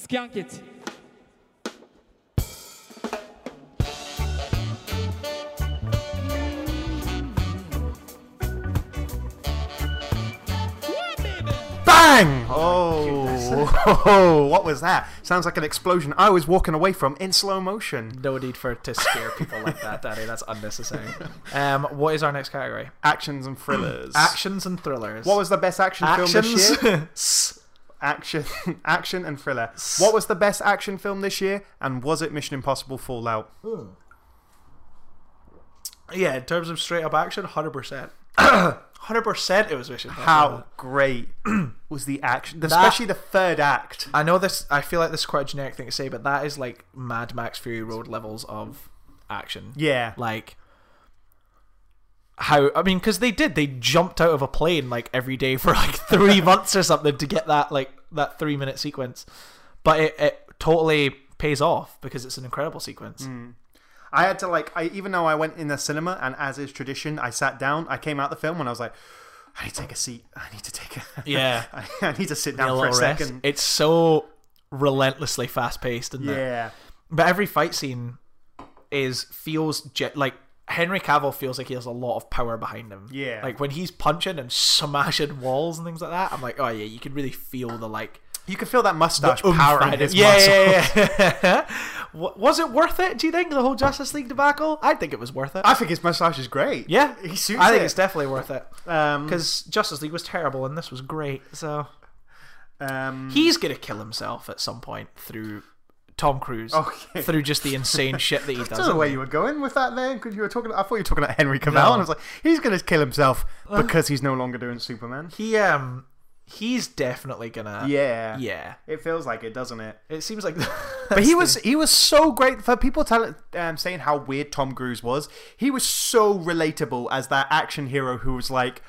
Skunk it. Bang! Oh, what was that? Sounds like an explosion I was walking away from in slow motion. No need for to scare people like that, Daddy. That's unnecessary. Um, what is our next category? Actions and thrillers. Actions and thrillers. What was the best action film this year? Action, action and thriller. What was the best action film this year? And was it Mission Impossible Fallout? Hmm. yeah, in terms of straight up action, hundred percent. Hundred percent, it was Mission. Impossible. How great was the action, especially the third act? I know this. I feel like this is quite a generic thing to say, but that is like Mad Max Fury Road levels of action. Yeah, Like how I mean, because they did. They jumped out of a plane like every day for like three months or something to get that like that three minute sequence. But it, it totally pays off because it's an incredible sequence. Hmm. I had to like, I even though I went in the cinema and as is tradition, I sat down. I came out the film and I was like, I need to take a seat. I need to take a Yeah. I, I need to sit A down for a rest. second. It's so relentlessly fast paced, and yeah, But every fight scene is feels jet like Henry Cavill feels like he has a lot of power behind him. Yeah. Like when he's punching and smashing walls and things like that, I'm like, oh yeah, you can really feel the like you can feel that mustache powering behind his yeah, muscles. yeah, yeah. Wa- was it worth it? Do you think the whole Justice League debacle? I think it was worth it. I think his mustache is great. yeah, he suits I think it. it's definitely worth it Um, because Justice League was terrible and this was great. So um, he's gonna kill himself at some point through Tom Cruise. Okay. Through just the insane shit that he does. I don't know where you were going with that then, because you were talking. I thought you were talking about Henry Cavill, No. and I was like, he's going to kill himself because he's no longer doing Superman. He um he's definitely gonna Yeah, yeah. It feels like it, doesn't it? It seems like But he was he was so great for people telling um, saying how weird Tom Cruise was. He was so relatable as that action hero who was like,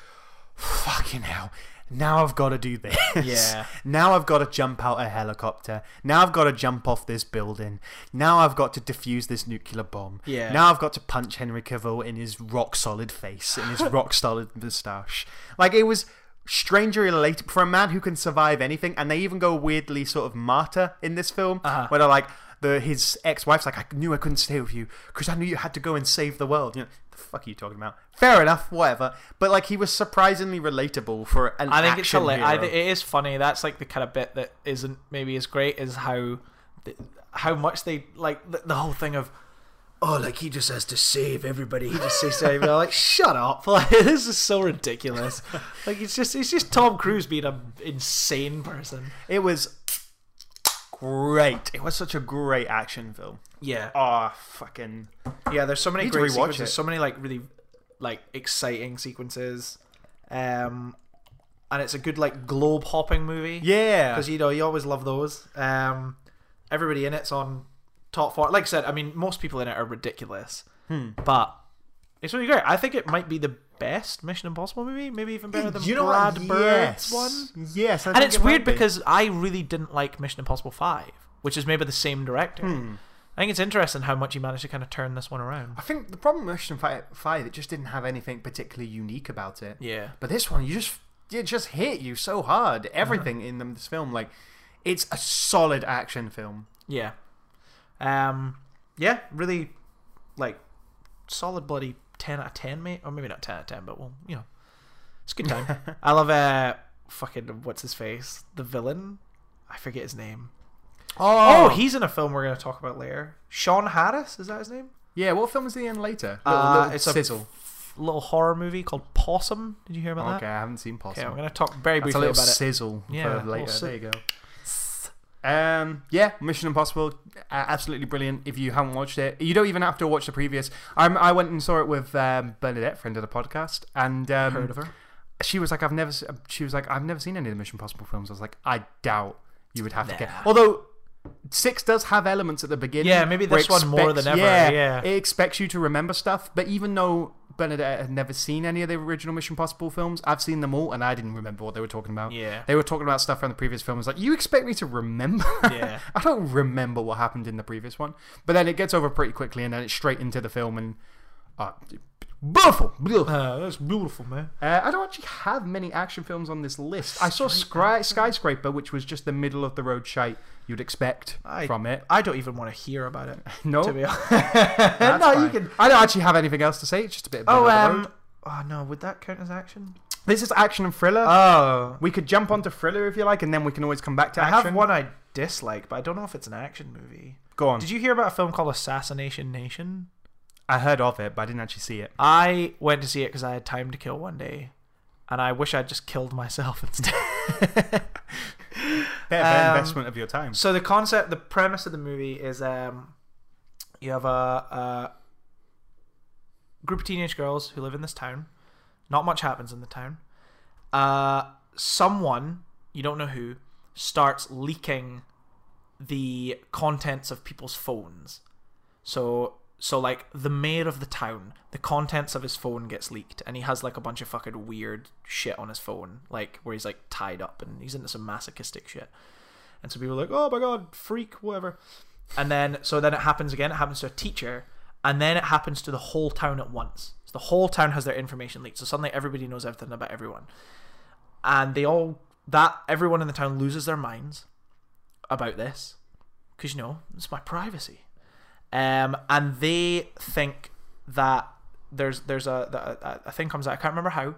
"Fucking hell." Now I've got to do this. Yeah. Now I've got to jump out a helicopter. Now I've got to jump off this building. Now I've got to defuse this nuclear bomb. Yeah. Now I've got to punch Henry Cavill in his rock solid face, in his rock solid moustache. Like it was strangely relatable for a man who can survive anything. And they even go weirdly sort of martyr in this film, Uh-huh. where they're like, the his ex wife's like, I knew I couldn't stay with you because I knew you had to go and save the world. You know, the fuck are you talking about? Fair enough, whatever. But like, he was surprisingly relatable for an I think it's action hilarious. I hero. think it is funny. That's like the kind of bit that isn't maybe as great is how how much they like the, the whole thing of oh like he just has to save everybody. He just says everybody like shut up. Like this is so ridiculous. Like it's just it's just Tom Cruise being an insane person. It was great. It was such a great action film. Yeah. Oh, fucking. Yeah, there's so many great sequences, it. so many like really like exciting sequences. Um and it's a good like globe hopping movie. Yeah. Because you know, you always love those. Um everybody in it's on top four. Like I said, I mean most people in it are ridiculous. Hmm. But it's really great. I think it might be the best Mission Impossible movie, maybe even better than you know Brad what? Bird's yes. one. Yes. I And think it's it weird be. because I really didn't like Mission Impossible 5, which is maybe the same director. Hmm. I think it's interesting how much he managed to kind of turn this one around. I think the problem with Mission Five, it just didn't have anything particularly unique about it. Yeah. But this one, you just it just hit you so hard. Uh-huh. Everything in them, this film, like, it's a solid action film. Yeah. Um yeah, really like solid bloody 10 out of 10 mate or maybe not 10 out of 10 but well, you know. It's a good time. I love uh fucking what's his face? The villain? I forget his name. Oh, oh, he's in a film we're going to talk about later. Sean Harris, is that his name? yeah. What film is he in later? Little, Uh, little it's a sizzle. Little horror movie called Possum. Did you hear about okay, that? Okay, I haven't seen Okay, Possible. I'm going to talk very briefly little about it. sizzle Yeah, for a little later. there you go. Um, yeah, Mission Impossible, absolutely brilliant. If you haven't watched it, you don't even have to watch the previous. I, I went and saw it with um, Bernadette, friend of the podcast, and um, Heard of her? she was like, "I've never." She was like, "I've never seen any of the Mission Impossible films." I was like, "I doubt you would have to get." Although six does have elements at the beginning. Yeah, maybe this one more than ever, Yeah, yeah. it expects you to remember stuff. But even though Bernadette had never seen any of the original Mission Impossible films, I've seen them all, and I didn't remember what they were talking about. Yeah. They were talking about stuff from the previous film. I was like, you expect me to remember? Yeah. I don't remember what happened in the previous one. But then it gets over pretty quickly, and then it's straight into the film, and uh, Beautiful. Uh, that's beautiful, man. Uh, I don't actually have many action films on this list. I saw Scry- Skyscraper, which was just the middle of the road shite you'd expect I- from it. I don't even want to hear about it. No, To be honest. That's no, fine. you can. I don't actually have anything else to say. It's just a bit. Of Oh, middle of the um. road. Oh no, would that count as action? this is action and thriller. Oh, we could jump onto thriller if you like, and then we can always come back to I action. have one I dislike, but I don't know if it's an action movie. Go on. Did you hear about a film called Assassination Nation? I heard of it, but I didn't actually see it. I went to see it because I had time to kill one day, and I wish I'd just killed myself instead. Better Um, investment of your time. so the concept, the premise of the movie is, um, you have a, a group of teenage girls who live in this town. Not much happens in the town. Uh, someone you don't know who starts leaking the contents of people's phones. So so like the mayor of the town, the contents of his phone gets leaked, and he has like a bunch of fucking weird shit on his phone, like where he's like tied up and he's into some masochistic shit. And so people are like, oh my god, freak, whatever. And then so then it happens again. It happens to a teacher, and then it happens to the whole town at once. So the whole town has their information leaked. So suddenly everybody knows everything about everyone, and they all that everyone in the town loses their minds about this because you know it's my privacy. Um, and they think that there's there's a, a a thing comes out. I can't remember how,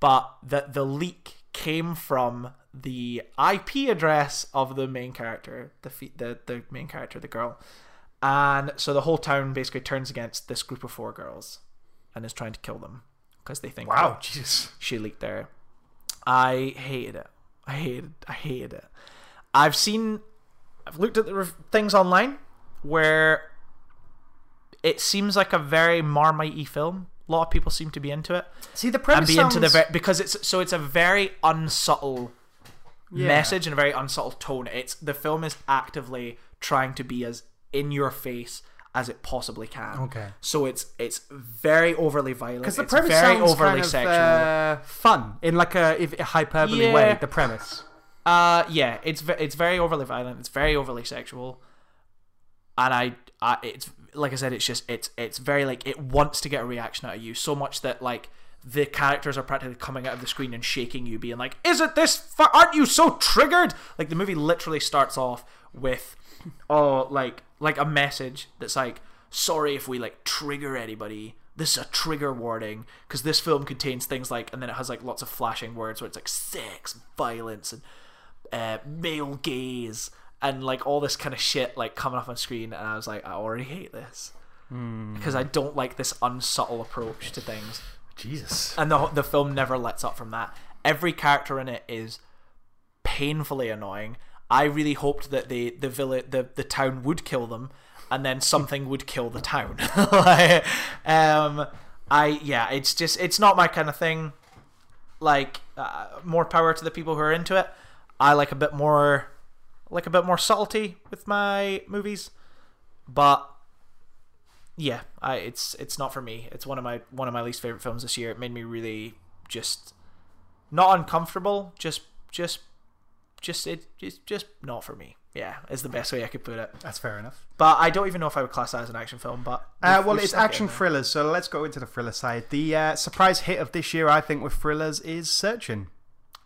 but that the leak came from the IP address of the main character, the the the main character, the girl, and so the whole town basically turns against this group of four girls, and is trying to kill them because they think Wow, Jesus. she leaked there. I hated it. I hated. I hated it. I've seen. I've looked at the rev- things online where it seems like a very marmitey film. A lot of people seem to be into it See, the premise and premise be into the sounds- ve- because it's so it's a very unsubtle Yeah. message and a very unsubtle tone. It's the film is actively trying to be as in your face as it possibly can. Okay. So it's it's very overly violent. Because the it's premise very sounds overly kind of sexual. uh, fun in like a, if, a hyperbole Yeah. way. The premise. Uh, yeah, it's it's very overly violent. It's very overly sexual, and I, I, it's like I said, it's just it's it's very like it wants to get a reaction out of you so much that like the characters are practically coming out of the screen and shaking you, being like, "Is it this? Fu- aren't you so triggered?" Like the movie literally starts off with, oh, like like a message that's like, "Sorry if we like trigger anybody." This is a trigger warning because this film contains things like, and then it has like lots of flashing words where it's like sex, violence, and uh, male gaze and like all this kind of shit like coming up on screen and I was like I already hate this. Because I don't like this unsubtle approach to things. Jesus. and the the film never lets up from that. Every character in it is painfully annoying. I really hoped that the the village the, the town would kill them and then something would kill the town. Like, um I yeah it's just it's not my kind of thing. Like uh, more power to the people who are into it. I like a bit more, like a bit more subtlety with my movies, but yeah, I it's it's not for me. It's one of my one of my least favorite films this year. It made me really just not uncomfortable, just just just it just just not for me. Yeah, is the best way I could put it. That's fair enough. But I don't even know if I would class that as an action film. But Uh, well, it's it action thrillers, so let's go into the thriller side. The uh, surprise hit of this year, I think, with thrillers is Searching.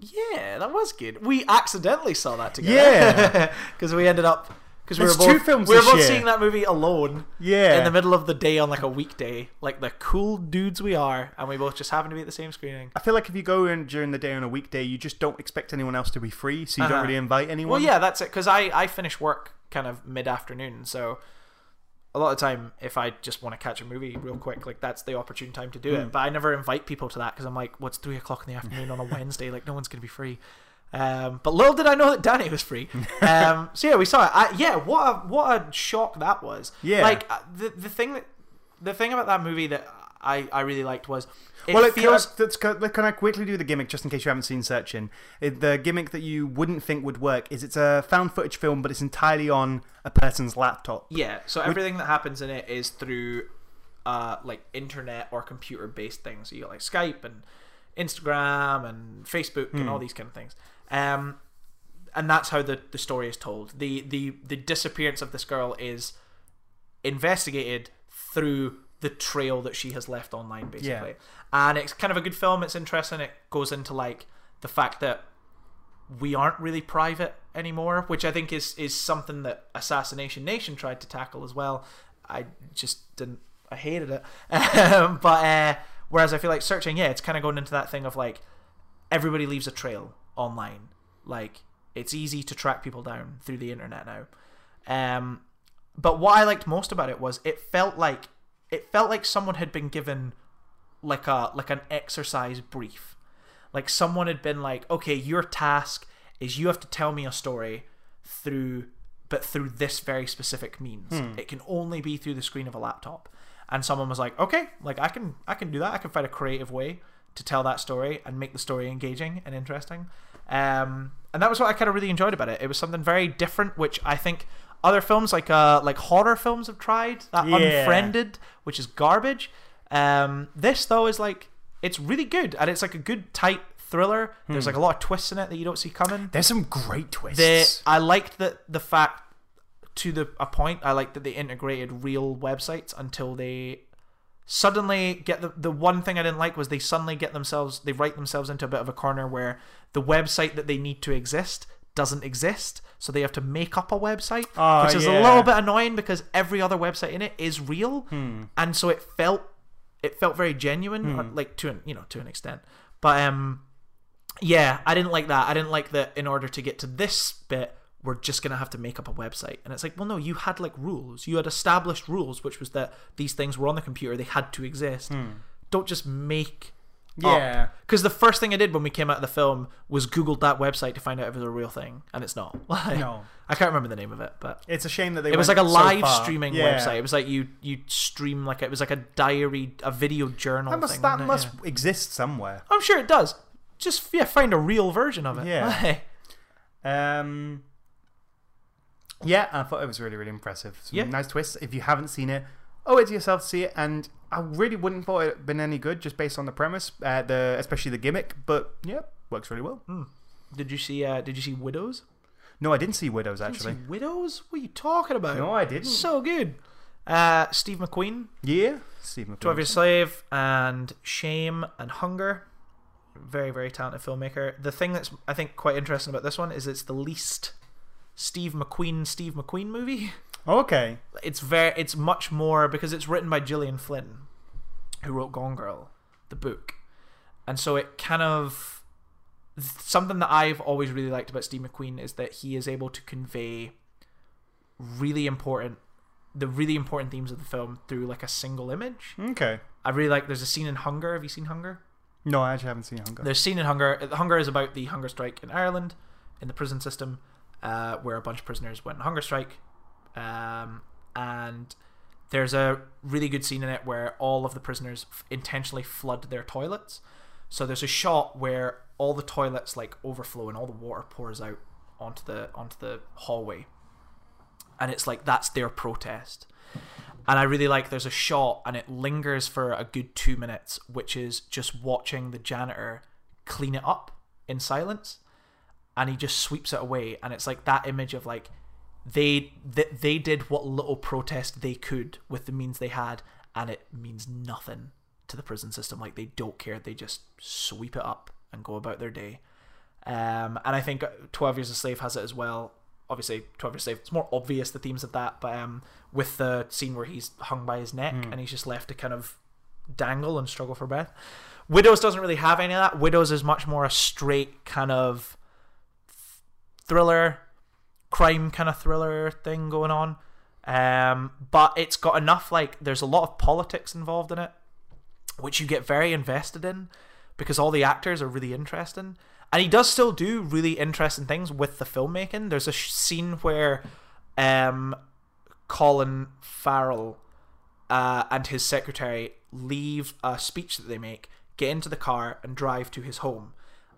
Yeah, that was good. We accidentally saw that together. Yeah. because we ended up because we were both two films we were both year. seeing that movie alone Yeah. in the middle of the day on like a weekday, like the cool dudes we are, and we both just happened to be at the same screening. I feel like if you go in during the day on a weekday, you just don't expect anyone else to be free, so you don't Uh-huh. really invite anyone. Well, yeah, that's it. Because I I finish work kind of mid afternoon, so a lot of time if I just want to catch a movie real quick, like that's the opportune time to do Hmm. it. But I never invite people to that because I'm like, what's three o'clock in the afternoon on a Wednesday? Like no one's gonna be free. Um, but little did I know that Danny was free. Um, so yeah, we saw it. I, yeah, what a what a shock that was. Yeah. like uh, the the thing that the thing about that movie that I I really liked was it well, it feels feels. Let's, can I quickly do the gimmick just in case you haven't seen Searching? It, the gimmick that you wouldn't think would work is it's a found footage film, but it's entirely on a person's laptop. Yeah, so everything that happens in it is through uh like internet or computer based things. So you got like Skype and Instagram and Facebook and all these kind of things. Um and that's how the, the story is told. The the the disappearance of this girl is investigated through the trail that she has left online, basically. And it's kind of a good film. It's interesting. It goes into like the fact that we aren't really private anymore, which I think is is something that Assassination Nation tried to tackle as well. I just didn't. I hated it. Um, but uh, whereas I feel like searching, yeah, it's kind of going into that thing of like everybody leaves a trail online. Like it's easy to track people down through the internet now. Um, but what I liked most about it was it felt like it felt like someone had been given like a like an exercise brief. Like someone had been like, okay, your task is you have to tell me a story through but through this very specific means. It can only be through the screen of a laptop. And someone was like, okay, like I can I can do that. I can find a creative way to tell that story and make the story engaging and interesting. Um, and that was what I kind of really enjoyed about it. It was something very different, which I think other films like uh like horror films have tried. That Yeah. Unfriended, which is garbage. Um, this though is like it's really good and it's like a good tight thriller. There's like a lot of twists in it that you don't see coming. There's some great twists. I liked that the fact to the a point. I liked that they integrated real websites until they suddenly get the the one thing I didn't like was they suddenly get themselves they write themselves into a bit of a corner where the website that they need to exist doesn't exist, so they have to make up a website, Oh, which is a little bit annoying because every other website in it is real, Hmm. and so it felt it felt very genuine, or, like to an you know to an extent. But um, yeah, I didn't like that. I didn't like that. In order to get to this bit, we're just gonna have to make up a website, and it's like, well, no, you had like rules. You had established rules, which was that these things were on the computer. They had to exist. Don't just make. Yeah. Because the first thing I did when we came out of the film was Googled that website to find out if it was a real thing, and it's not. Like, No. I can't remember the name of it, but It's a shame that they it was like a live far. streaming Yeah. website. It was like you you stream like it was like a diary, a video journal. That must thing, that must Yeah. exist somewhere. I'm sure it does. Just yeah, find a real version of it. Yeah. Um, yeah, I thought it was really, really impressive. Some Yeah. nice twists. If you haven't seen it, owe it to yourself to see it. And I really wouldn't thought it been any good just based on the premise, uh, the especially the gimmick. But yeah, works really well. Did you see? Uh, did you see Widows? No, I didn't see Widows actually. see Widows? What are you talking about? No, I didn't. So good. Uh, Steve McQueen, Yeah, Steve McQueen. Twelve Years Slave, and Shame and Hunger. Very very talented filmmaker. The thing that's I think quite interesting about this one is it's the least Steve McQueen Steve McQueen movie. Oh, okay. it's very it's much more because it's written by Gillian Flynn, who wrote Gone Girl, the book, and so it kind of something that I've always really liked about Steve McQueen is that he is able to convey really important the really important themes of the film through like a single image. Okay. I really like there's a scene in Hunger. Have you seen Hunger? No, I actually haven't seen Hunger. There's a scene in Hunger. Hunger is about the hunger strike in Ireland, in the prison system, uh, where a bunch of prisoners went on hunger strike, um, and there's a really good scene in it where all of the prisoners f- intentionally flood their toilets. So there's a shot where all the toilets like overflow and all the water pours out onto the onto the hallway, and it's like that's their protest. And I really like there's a shot and it lingers for a good two minutes, which is just watching the janitor clean it up in silence. And he just sweeps it away. And it's like that image of like they they, they did what little protest they could with the means they had, and it means nothing to the prison system. Like they don't care. They just sweep it up and go about their day. Um, and I think Twelve Years a Slave has it as well. Obviously, Twelve Years a Slave. It's more obvious the themes of that, but um, with the scene where he's hung by his neck and he's just left to kind of dangle and struggle for breath. Widows doesn't really have any of that. Widows is much more a straight kind of thriller, crime kind of thriller thing going on. Um, but it's got enough like there's a lot of politics involved in it, which you get very invested in because all the actors are really interesting. And he does still do really interesting things with the filmmaking. There's a sh- scene where um, Colin Farrell uh, and his secretary leave a speech that they make, get into the car, and drive to his home.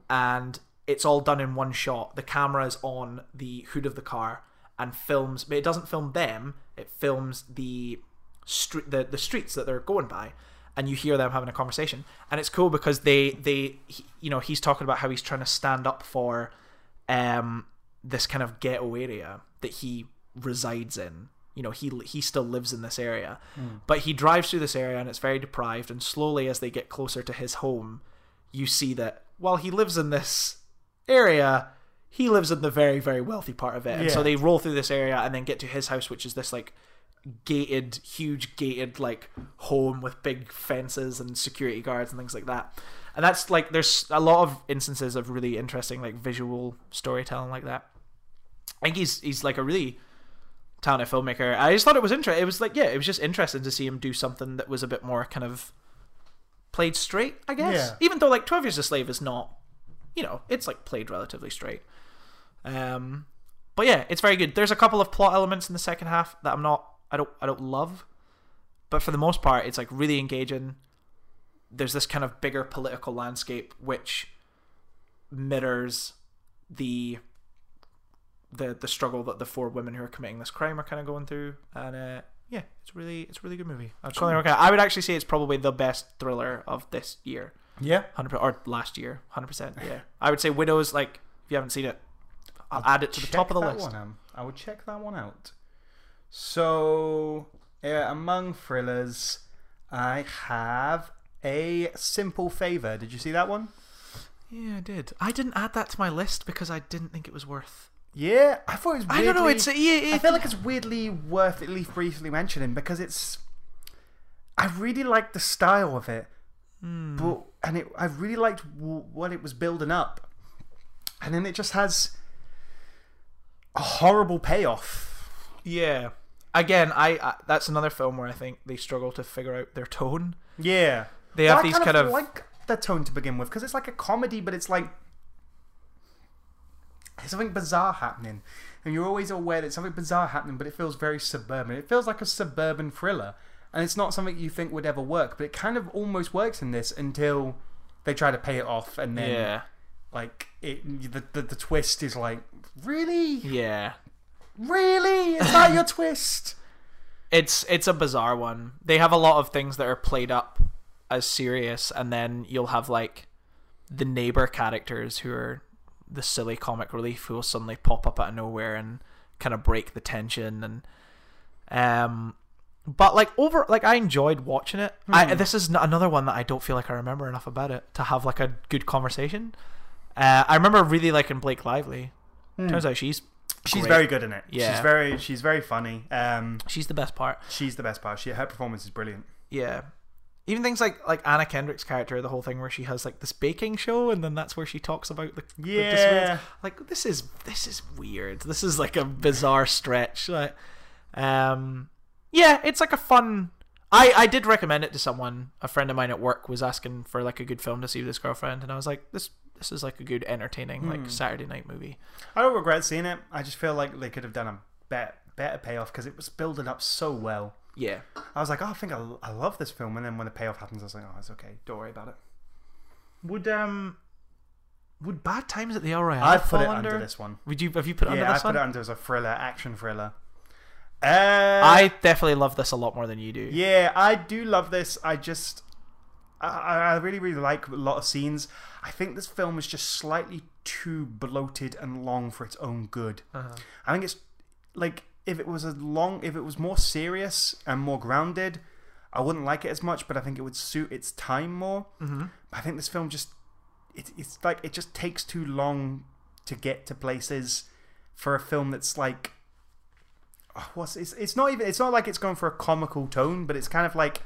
And it's all done in one shot. The camera is on the hood of the car and films, but it doesn't film them. It films the street, the, the streets that they're going by, and you hear them having a conversation. And it's cool because they they he, you know he's talking about how he's trying to stand up for um this kind of ghetto area that he resides in you know he he still lives in this area, but he drives through this area and it's very deprived. And slowly, as they get closer to his home, you see that while he lives in this area, he lives in the very very wealthy part of it. And so they roll through this area and then get to his house, which is this like gated, huge gated like home with big fences and security guards and things like that. And that's like there's a lot of instances of really interesting like visual storytelling like that. I think he's he's like a really talented filmmaker. I just thought it was interesting. It was like yeah, it was just interesting to see him do something that was a bit more kind of played straight. I guess Yeah. even though like Twelve Years a Slave is not, you know, it's like played relatively straight. Um, but yeah, it's very good. There's a couple of plot elements in the second half that I'm not, I don't, I don't love, but for the most part, it's like really engaging. There's this kind of bigger political landscape which mirrors the the the struggle that the four women who are committing this crime are kind of going through, and uh, yeah, it's really it's a really good movie. I'd totally it. I would actually say it's probably the best thriller of this year, Yeah. hundred or last year, hundred percent. Yeah, I would say Widows. Like if you haven't seen it, I'll add it to the top of the list. One. I would check that one out. So, uh, among thrillers, I have a simple favor. Did you see that one? Yeah, I did. I didn't add that to my list because I didn't think it was worth. Yeah, I thought it was. Weirdly, I don't know. It's yeah. I It, feel like it's weirdly worth at least briefly mentioning because it's. I really like the style of it, Hmm. but and it I really liked w- what it was building up, and then it just has a horrible payoff. yeah. Again, I, I that's another film where I think they struggle to figure out their tone. Yeah, They have I these kind of like the tone to begin with because it's like a comedy, but it's like there's something bizarre happening, and you're always aware that something bizarre happening, but it feels very suburban. It feels like a suburban thriller, and it's not something you think would ever work, but it kind of almost works in this until they try to pay it off, and then yeah, like it, the, the the twist is like really, yeah. really is that your twist? It's it's a bizarre one. They have a lot of things that are played up as serious, and then you'll have like the neighbor characters who are the silly comic relief who will suddenly pop up out of nowhere and kind of break the tension and um but like over like I enjoyed watching it. I, this is another one that I don't feel like I remember enough about it to have like a good conversation. Uh, I remember really liking Blake Lively. Turns out she's She's great. very good in it. Yeah. she's very she's very funny. Um, she's the best part. she's the best part. She her performance is brilliant. Yeah. Even things like like Anna Kendrick's character, the whole thing where she has like this baking show, and then that's where she talks about the the Yeah. disabilities. like this is this is weird. This is like a bizarre stretch. Like, um, yeah, it's like a fun. I I did recommend it to someone. A friend of mine at work was asking for like a good film to see with his girlfriend, and I was like, this this is like a good entertaining like Saturday night movie. I don't regret seeing it. I just feel like they could have done a better, better payoff because it was building up so well. Yeah. I was like, oh, I think I, I love this film, and then when the payoff happens, I was like, oh, it's okay. Don't worry about it. Would um. Would Bad Times at the El Royale I put it under? under this one. Would you have you put it under Yeah, I this put it under as a thriller, action thriller. Uh, I definitely love this a lot more than you do. Yeah, I do love this. I just, I, I really, really like a lot of scenes. I think this film is just slightly too bloated and long for its own good. Uh-huh. I think it's like if it was a long, if it was more serious and more grounded, I wouldn't like it as much. But I think it would suit its time more. Mm-hmm. I think this film just, it, it's like it just takes too long to get to places for a film that's like. What's it's, it's not even it's not like it's going for a comical tone, but it's kind of like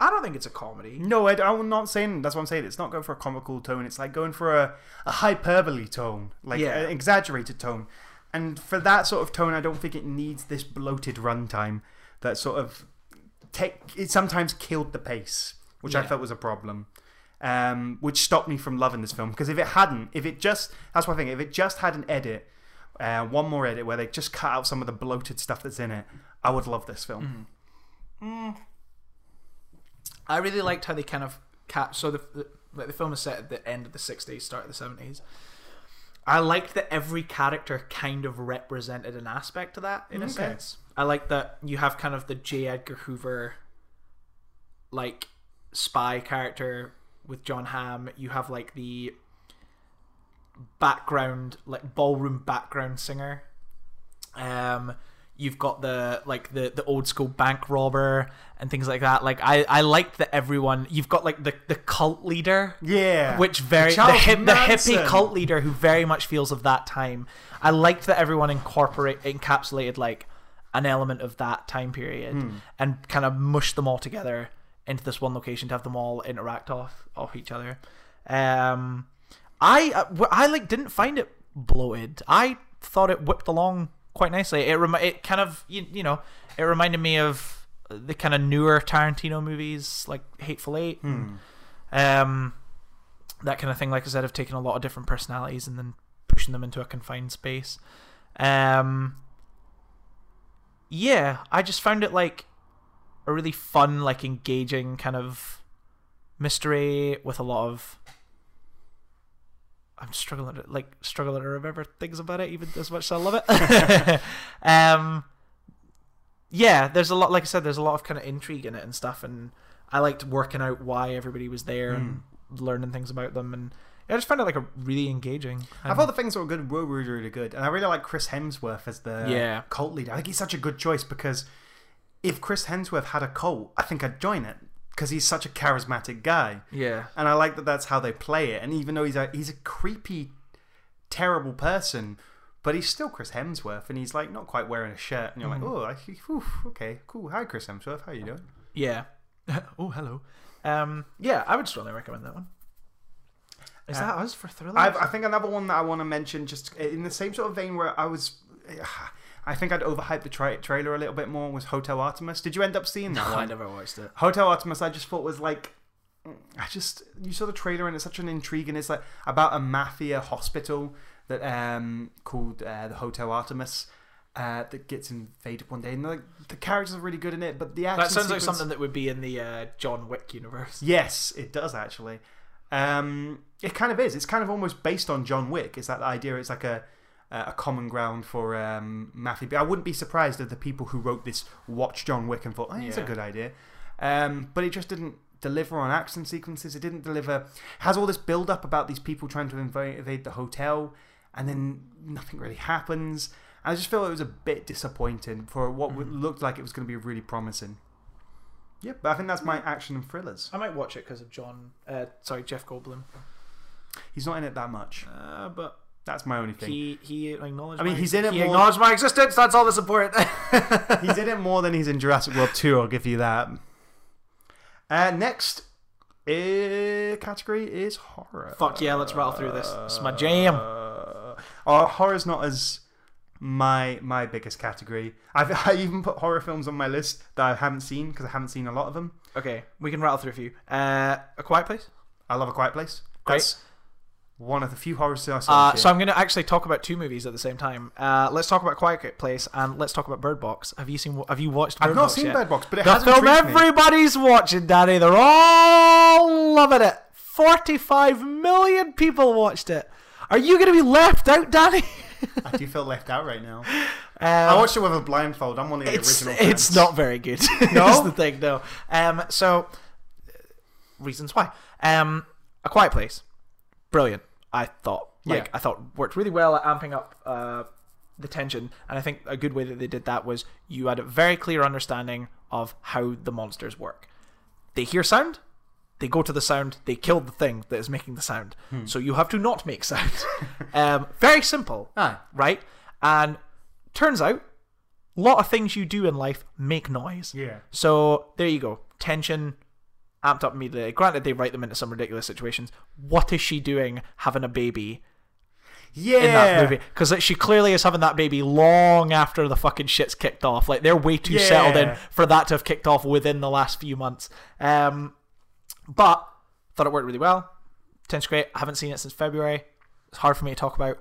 I don't think it's a comedy. no, I, I'm not saying that's what I'm saying. It's not going for a comical tone. It's like going for a, a hyperbole tone, like Yeah. an exaggerated tone. And for that sort of tone, I don't think it needs this bloated runtime that sort of take. It sometimes killed the pace, which I felt was a problem. Um, which stopped me from loving this film because if it hadn't, if it just that's one thing. If it just had an edit, uh, one more edit where they just cut out some of the bloated stuff that's in it, I would love this film. I really liked how they kind of cap. So the, the like the film is set at the end of the '60s, start of the '70s. I liked that every character kind of represented an aspect of that in a sense. I like that you have kind of the J. Edgar Hoover, like spy character with Jon Hamm. You have like the background, like ballroom background singer. Um, You've got the like the the old school bank robber and things like that. Like I I liked that everyone. You've got like the the cult leader. Yeah. Which very the, hip, the hippie cult leader who very much feels of that time. I liked that everyone incorporate encapsulated like an element of that time period Hmm. and kind of mushed them all together into this one location to have them all interact off off each other. Um, I uh, I like didn't find it bloated. I thought it whipped along quite nicely. It remi- it kind of you, you know it reminded me of the kind of newer Tarantino movies like Hateful Eight, and, um, that kind of thing. Like I said, have taken a lot of different personalities and then pushing them into a confined space. Um, yeah, I just found it like a really fun, like engaging kind of mystery with a lot of. I'm struggling to like struggling to remember things about it, even as much as I love it. um, yeah, there's a lot. Like I said, there's a lot of kind of intrigue in it and stuff, and I liked working out why everybody was there and learning things about them, and I just found it like a really engaging. I thought the things that were good were really, really good, and I really like Chris Hemsworth as the Yeah. cult leader. I think he's such a good choice because if Chris Hemsworth had a cult, I think I'd join it because he's such a charismatic guy, yeah, and I like that that's how they play it. And even though he's a he's a creepy, terrible person, but he's still Chris Hemsworth, and he's like not quite wearing a shirt, and you're like, oh, I, whew, okay, cool. Hi, Chris Hemsworth, how are you doing? yeah. oh, hello. Um, yeah, I would strongly recommend that one. Is that us for thrillers? I've, I think another one that I want to mention, just in the same sort of vein where I was, I think I'd overhyped the tra- trailer a little bit more. Was Hotel Artemis? Did you end up seeing that I one? never watched it. Hotel Artemis, I just thought was like, I just you saw the trailer and it's such an intrigue and it's like about a mafia hospital that um called uh, the Hotel Artemis. Uh, that gets invaded one day, and like the characters are really good in it, but the action That sounds like something that would be in the uh, John Wick universe. Yes, it does actually. Um, it kind of is. It's kind of almost based on John Wick. Is that the idea? It's like a a common ground for um, mafia. But I wouldn't be surprised if the people who wrote this watched John Wick and thought, "Oh, it's a good idea." Um, but it just didn't deliver on action sequences. It didn't deliver. Has all this build up about these people trying to invade, the hotel, and then nothing really happens. I just feel it was a bit disappointing for what would looked like it was going to be really promising. Yep, but I think that's my action and thrillers. I might watch it because of John. Uh, sorry, Jeff Goldblum. He's not in it that much. Uh, but That's my only thing. he he acknowledged. I mean, my, he's in it He more- acknowledged my existence. That's all that's important. he's in it more than he's in Jurassic World 2, I'll give you that. Uh, next uh, category is horror. Fuck yeah, let's rattle through this. It's my jam. Uh, oh, horror's not as my my biggest category. I've I even put horror films on my list that I haven't seen because I haven't seen a lot of them. Okay, we can rattle through a few. Uh, a Quiet Place. I love A Quiet Place. Great. That's one of the few horror I. Uh, so. I'm going to actually talk about two movies at the same time. Uh, let's talk about Quiet Place and let's talk about Bird Box. Have you seen? Have you watched? Bird I've not Box seen yet? Bird Box, but it The has film intrigued me. everybody's watching, Danny. They're all loving it. Forty-five million people watched it. Are you going to be left out, Danny? I do feel left out right now. Um, I watched it with a blindfold. I'm one of the it's original. it's not very good. No? That's the thing. No. Um. So uh, reasons why. Um. A Quiet Place. Brilliant. I thought. Like Yeah. I thought worked really well at amping up uh, the tension, and I think a good way that they did that was you had a very clear understanding of how the monsters work. They hear sound. They go to the sound. They kill the thing that is making the sound. Hmm. So you have to not make sound. um, very simple Aye. right? And turns out, a lot of things you do in life make noise. Yeah. So there you go. Tension amped up immediately. Granted, they write them into some ridiculous situations. What is she doing having a baby Yeah. in that movie? Because she clearly is having that baby long after the fucking shit's kicked off. Like they're way too settled in for that to have kicked off within the last few months. Um, but thought it worked really well. Tense great. I haven't seen it since February. It's hard for me to talk about.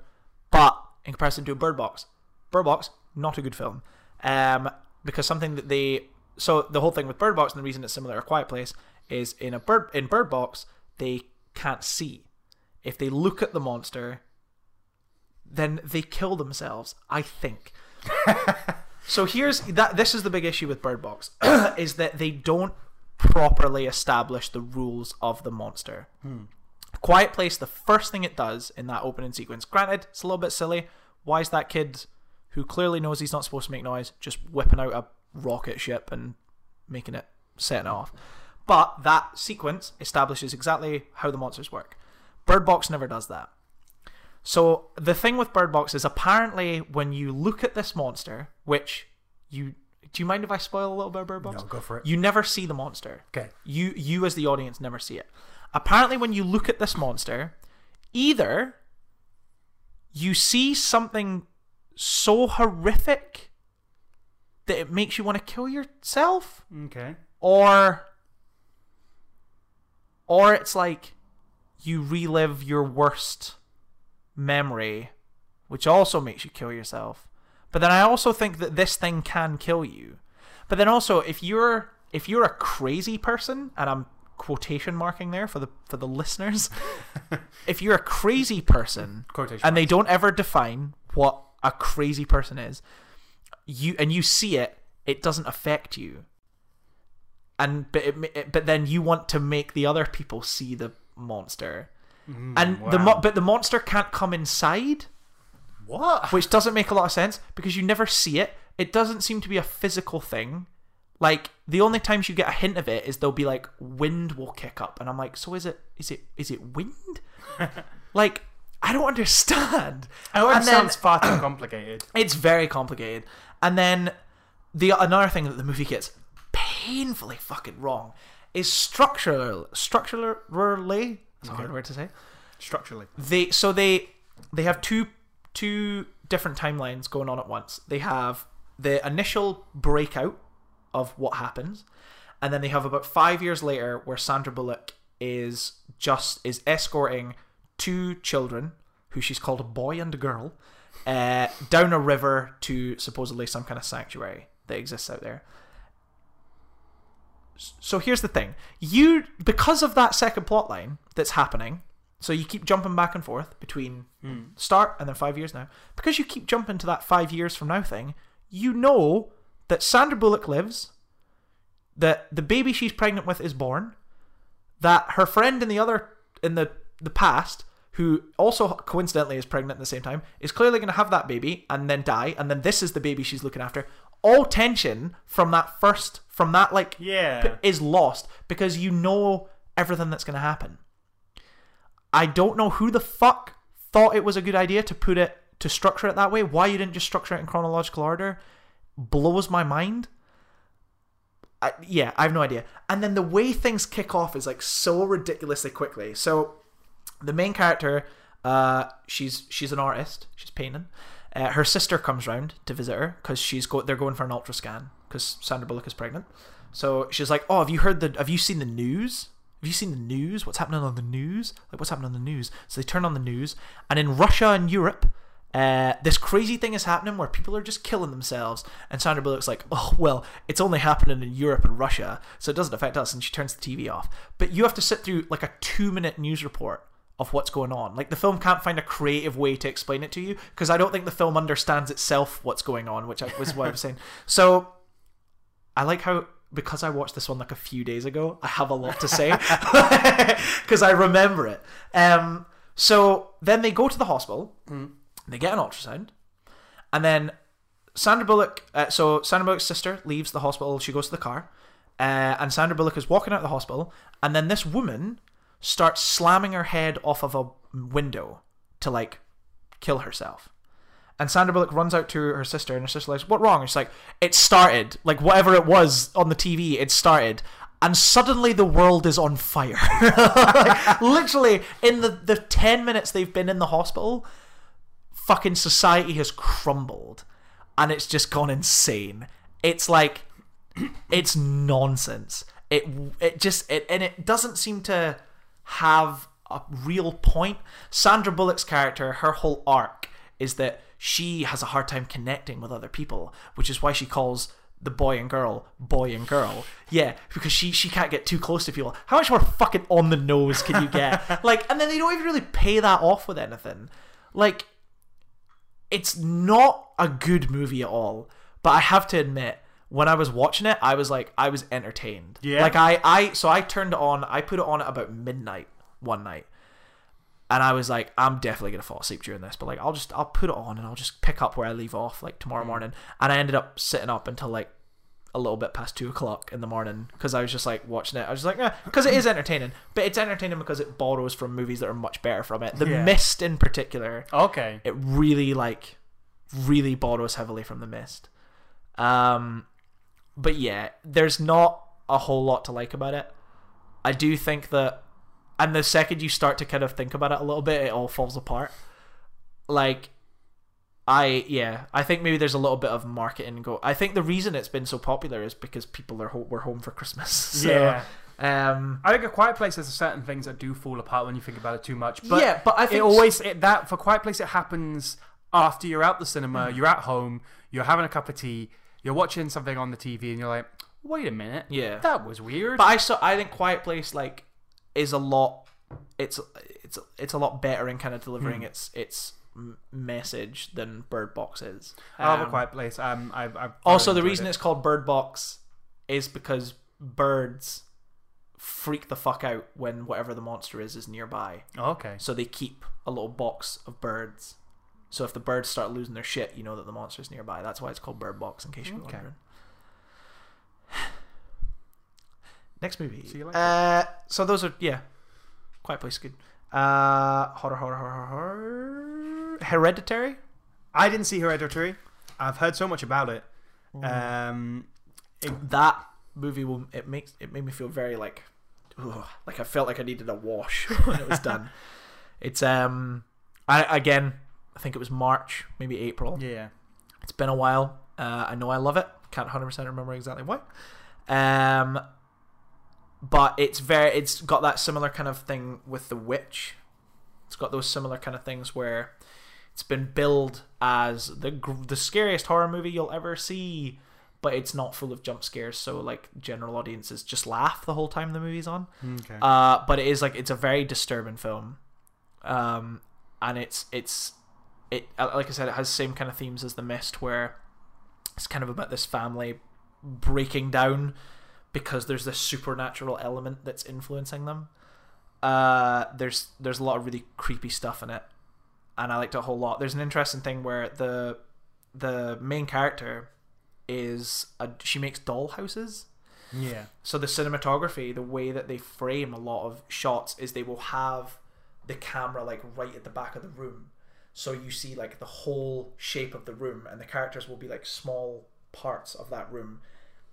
But in comparison to Bird Box, Bird Box not a good film. Um, because something that they so the whole thing with Bird Box and the reason it's similar to Quiet Place is in a bird in Bird Box they can't see. If they look at the monster, then they kill themselves. I think. so here's that. This is the big issue with Bird Box is that they don't properly establish the rules of the monster. Hmm. Quiet Place, the first thing it does in that opening sequence, granted, it's a little bit silly. Why is that kid who clearly knows he's not supposed to make noise, just whipping out a rocket ship and making it setting it off. But that sequence establishes exactly how the monsters work. Bird Box never does that. So the thing with Bird Box is apparently when you look at this monster, which you do you mind if I spoil a little bit of Bird Box? No, go for it. You never see the monster. Okay. You you as the audience never see it. Apparently when you look at this monster, either you see something so horrific that it makes you want to kill yourself Okay. or or it's like you relive your worst memory which also makes you kill yourself. But then i also think that this thing can kill you. But then also if you're if you're a crazy person and i'm quotation marking there for the for the listeners if you're a crazy person Quotation and they don't ever define what a crazy person is you and you see it it doesn't affect you and but it, but then you want to make the other people see the monster. Mm, and the mo- but the monster can't come inside. What? which doesn't make a lot of sense because you never see it. It doesn't seem to be a physical thing. Like the only times you get a hint of it is there'll be like wind will kick up and i'm like so is it is it is it wind? Like i don't understand. Oh, it And then- sounds far too complicated. it's very complicated. And then the another thing that the movie gets painfully fucking wrong is structural structurally. That's a hard word to say. Structurally. They so they they have two two different timelines going on at once. They have the initial breakout of what happens, and then they have about five years later where Sandra Bullock is just is escorting two children who she's called a boy and a girl uh, down a river to supposedly some kind of sanctuary that exists out there. So here's the thing: you because of that second plot line that's happening, so you keep jumping back and forth between hmm. start and then five years now. Because you keep jumping to that five years from now thing, you know that Sandra Bullock lives, that the baby she's pregnant with is born, that her friend in the other in the the past who also coincidentally is pregnant at the same time is clearly going to have that baby and then die and then this is the baby she's looking after all tension from that first from that like Yeah. is lost because you know everything that's going to happen i don't know who the fuck thought it was a good idea to put it to structure it that way why you didn't just structure it in chronological order blows my mind I, yeah, I have no idea. And then the way things kick off is like so ridiculously quickly. So the main character, uh, she's she's an artist. She's painting. Uh, her sister comes round to visit her because she's go. They're going for an ultra scan because Sandra Bullock is pregnant. So she's like, "Oh, have you heard the? Have you seen the news? Have you seen the news? What's happening on the news? Like, what's happening on the news?" So they turn on the news, and in Russia and Europe, uh, this crazy thing is happening where people are just killing themselves. And Sandra Bullock's like, "Oh well, it's only happening in Europe and Russia, so it doesn't affect us." And she turns the TV off. But you have to sit through like a two-minute news report of what's going on. Like the film can't find a creative way to explain it to you because I don't think the film understands itself what's going on, which I, was what I was saying. So I like how because I watched this one like a few days ago, I have a lot to say because I remember it. Um, so then they go to the hospital, they get an ultrasound, and then Sandra Bullock. Uh, so Sandra Bullock's sister leaves the hospital. She goes to the car, uh, and Sandra Bullock is walking out of the hospital, and then this woman starts slamming her head off of a window to like kill herself. And Sandra Bullock runs out to her sister, and her sister like, "What wrong?" She's like, "It started. Like whatever it was on the TV, it started." And suddenly the world is on fire. Like, literally, in the the ten minutes they've been in the hospital, fucking society has crumbled, and it's just gone insane. It's like, it's nonsense. It it just it and it doesn't seem to have a real point. Sandra Bullock's character, her whole arc is that she has a hard time connecting with other people, which is why she calls the boy and girl boy and girl. Yeah, because she she can't get too close to people. How much more fucking on the nose can you get? like, and then they don't even really pay that off with anything. Like, it's not a good movie at all. But I have to admit, when I was watching it, I was like, I was entertained. Yeah. Like I, I, so I turned it on. I put it on at about midnight one night, and I was like, I'm definitely gonna fall asleep during this, but like I'll just I'll put it on and I'll just pick up where I leave off like tomorrow morning. And I ended up sitting up until like a little bit past two o'clock in the morning because I was just like watching it. I was just like, yeah, because it is entertaining, but it's entertaining because it borrows from movies that are much better from it. The Yeah. Mist in particular, Okay. it really like really borrows heavily from the Mist. Um, but yeah, there's not a whole lot to like about it. I do think that, and the second you start to kind of think about it a little bit, it all falls apart. Like, I yeah, I think maybe there's a little bit of marketing go. I think the reason it's been so popular is because people are ho- were home for Christmas. So, yeah. Um. I think a Quiet Place there's certain things that do fall apart when you think about it too much. But yeah, but I think it always it, that for Quiet Place it happens after you're out the cinema, Mm. you're at home, you're having a cup of tea, you're watching something on the TV, and you're like, wait a minute, Yeah. that was weird. But I saw. I think Quiet Place like is a lot. It's it's it's a lot better in kind of delivering its its m- message than Bird Box is. I love a Um, Quiet Place. Um, I've, I've Also, the reason it. it's called Bird Box is because birds freak the fuck out when whatever the monster is is nearby. okay. So they keep a little box of birds. So if the birds start losing their shit, you know that the monster's nearby. That's why it's called Bird Box, in case you're Okay. wondering. Next movie. So like uh, so those are yeah, Quiet Place good. Uh, horror, horror, horror, horror. Hereditary. I didn't see Hereditary. I've heard so much about it. Mm. Um, that movie will it makes it made me feel very like ugh, like I felt like I needed a wash when it was done. It's um I again I think it was March, maybe April. yeah. It's been a while. Uh, I know I love it. Can't 100% remember exactly why. Um but it's very it's got that similar kind of thing with The Witch. It's got those similar kind of things where it's been billed as the the scariest horror movie you'll ever see, but it's not full of jump scares. So like general audiences just laugh the whole time the movie's on. Okay. Uh, but it is like it's a very disturbing film, um, and it's it's it uh, like I said, it has same kind of themes as The Mist, where it's kind of about this family breaking down because there's this supernatural element that's influencing them. Uh, there's there's a lot of really creepy stuff in it, and I liked it a whole lot. There's an interesting thing where the the main character is a, she makes doll houses. yeah. So the cinematography, the way that they frame a lot of shots is they will have the camera like right at the back of the room. So you see like the whole shape of the room and the characters will be like small parts of that room.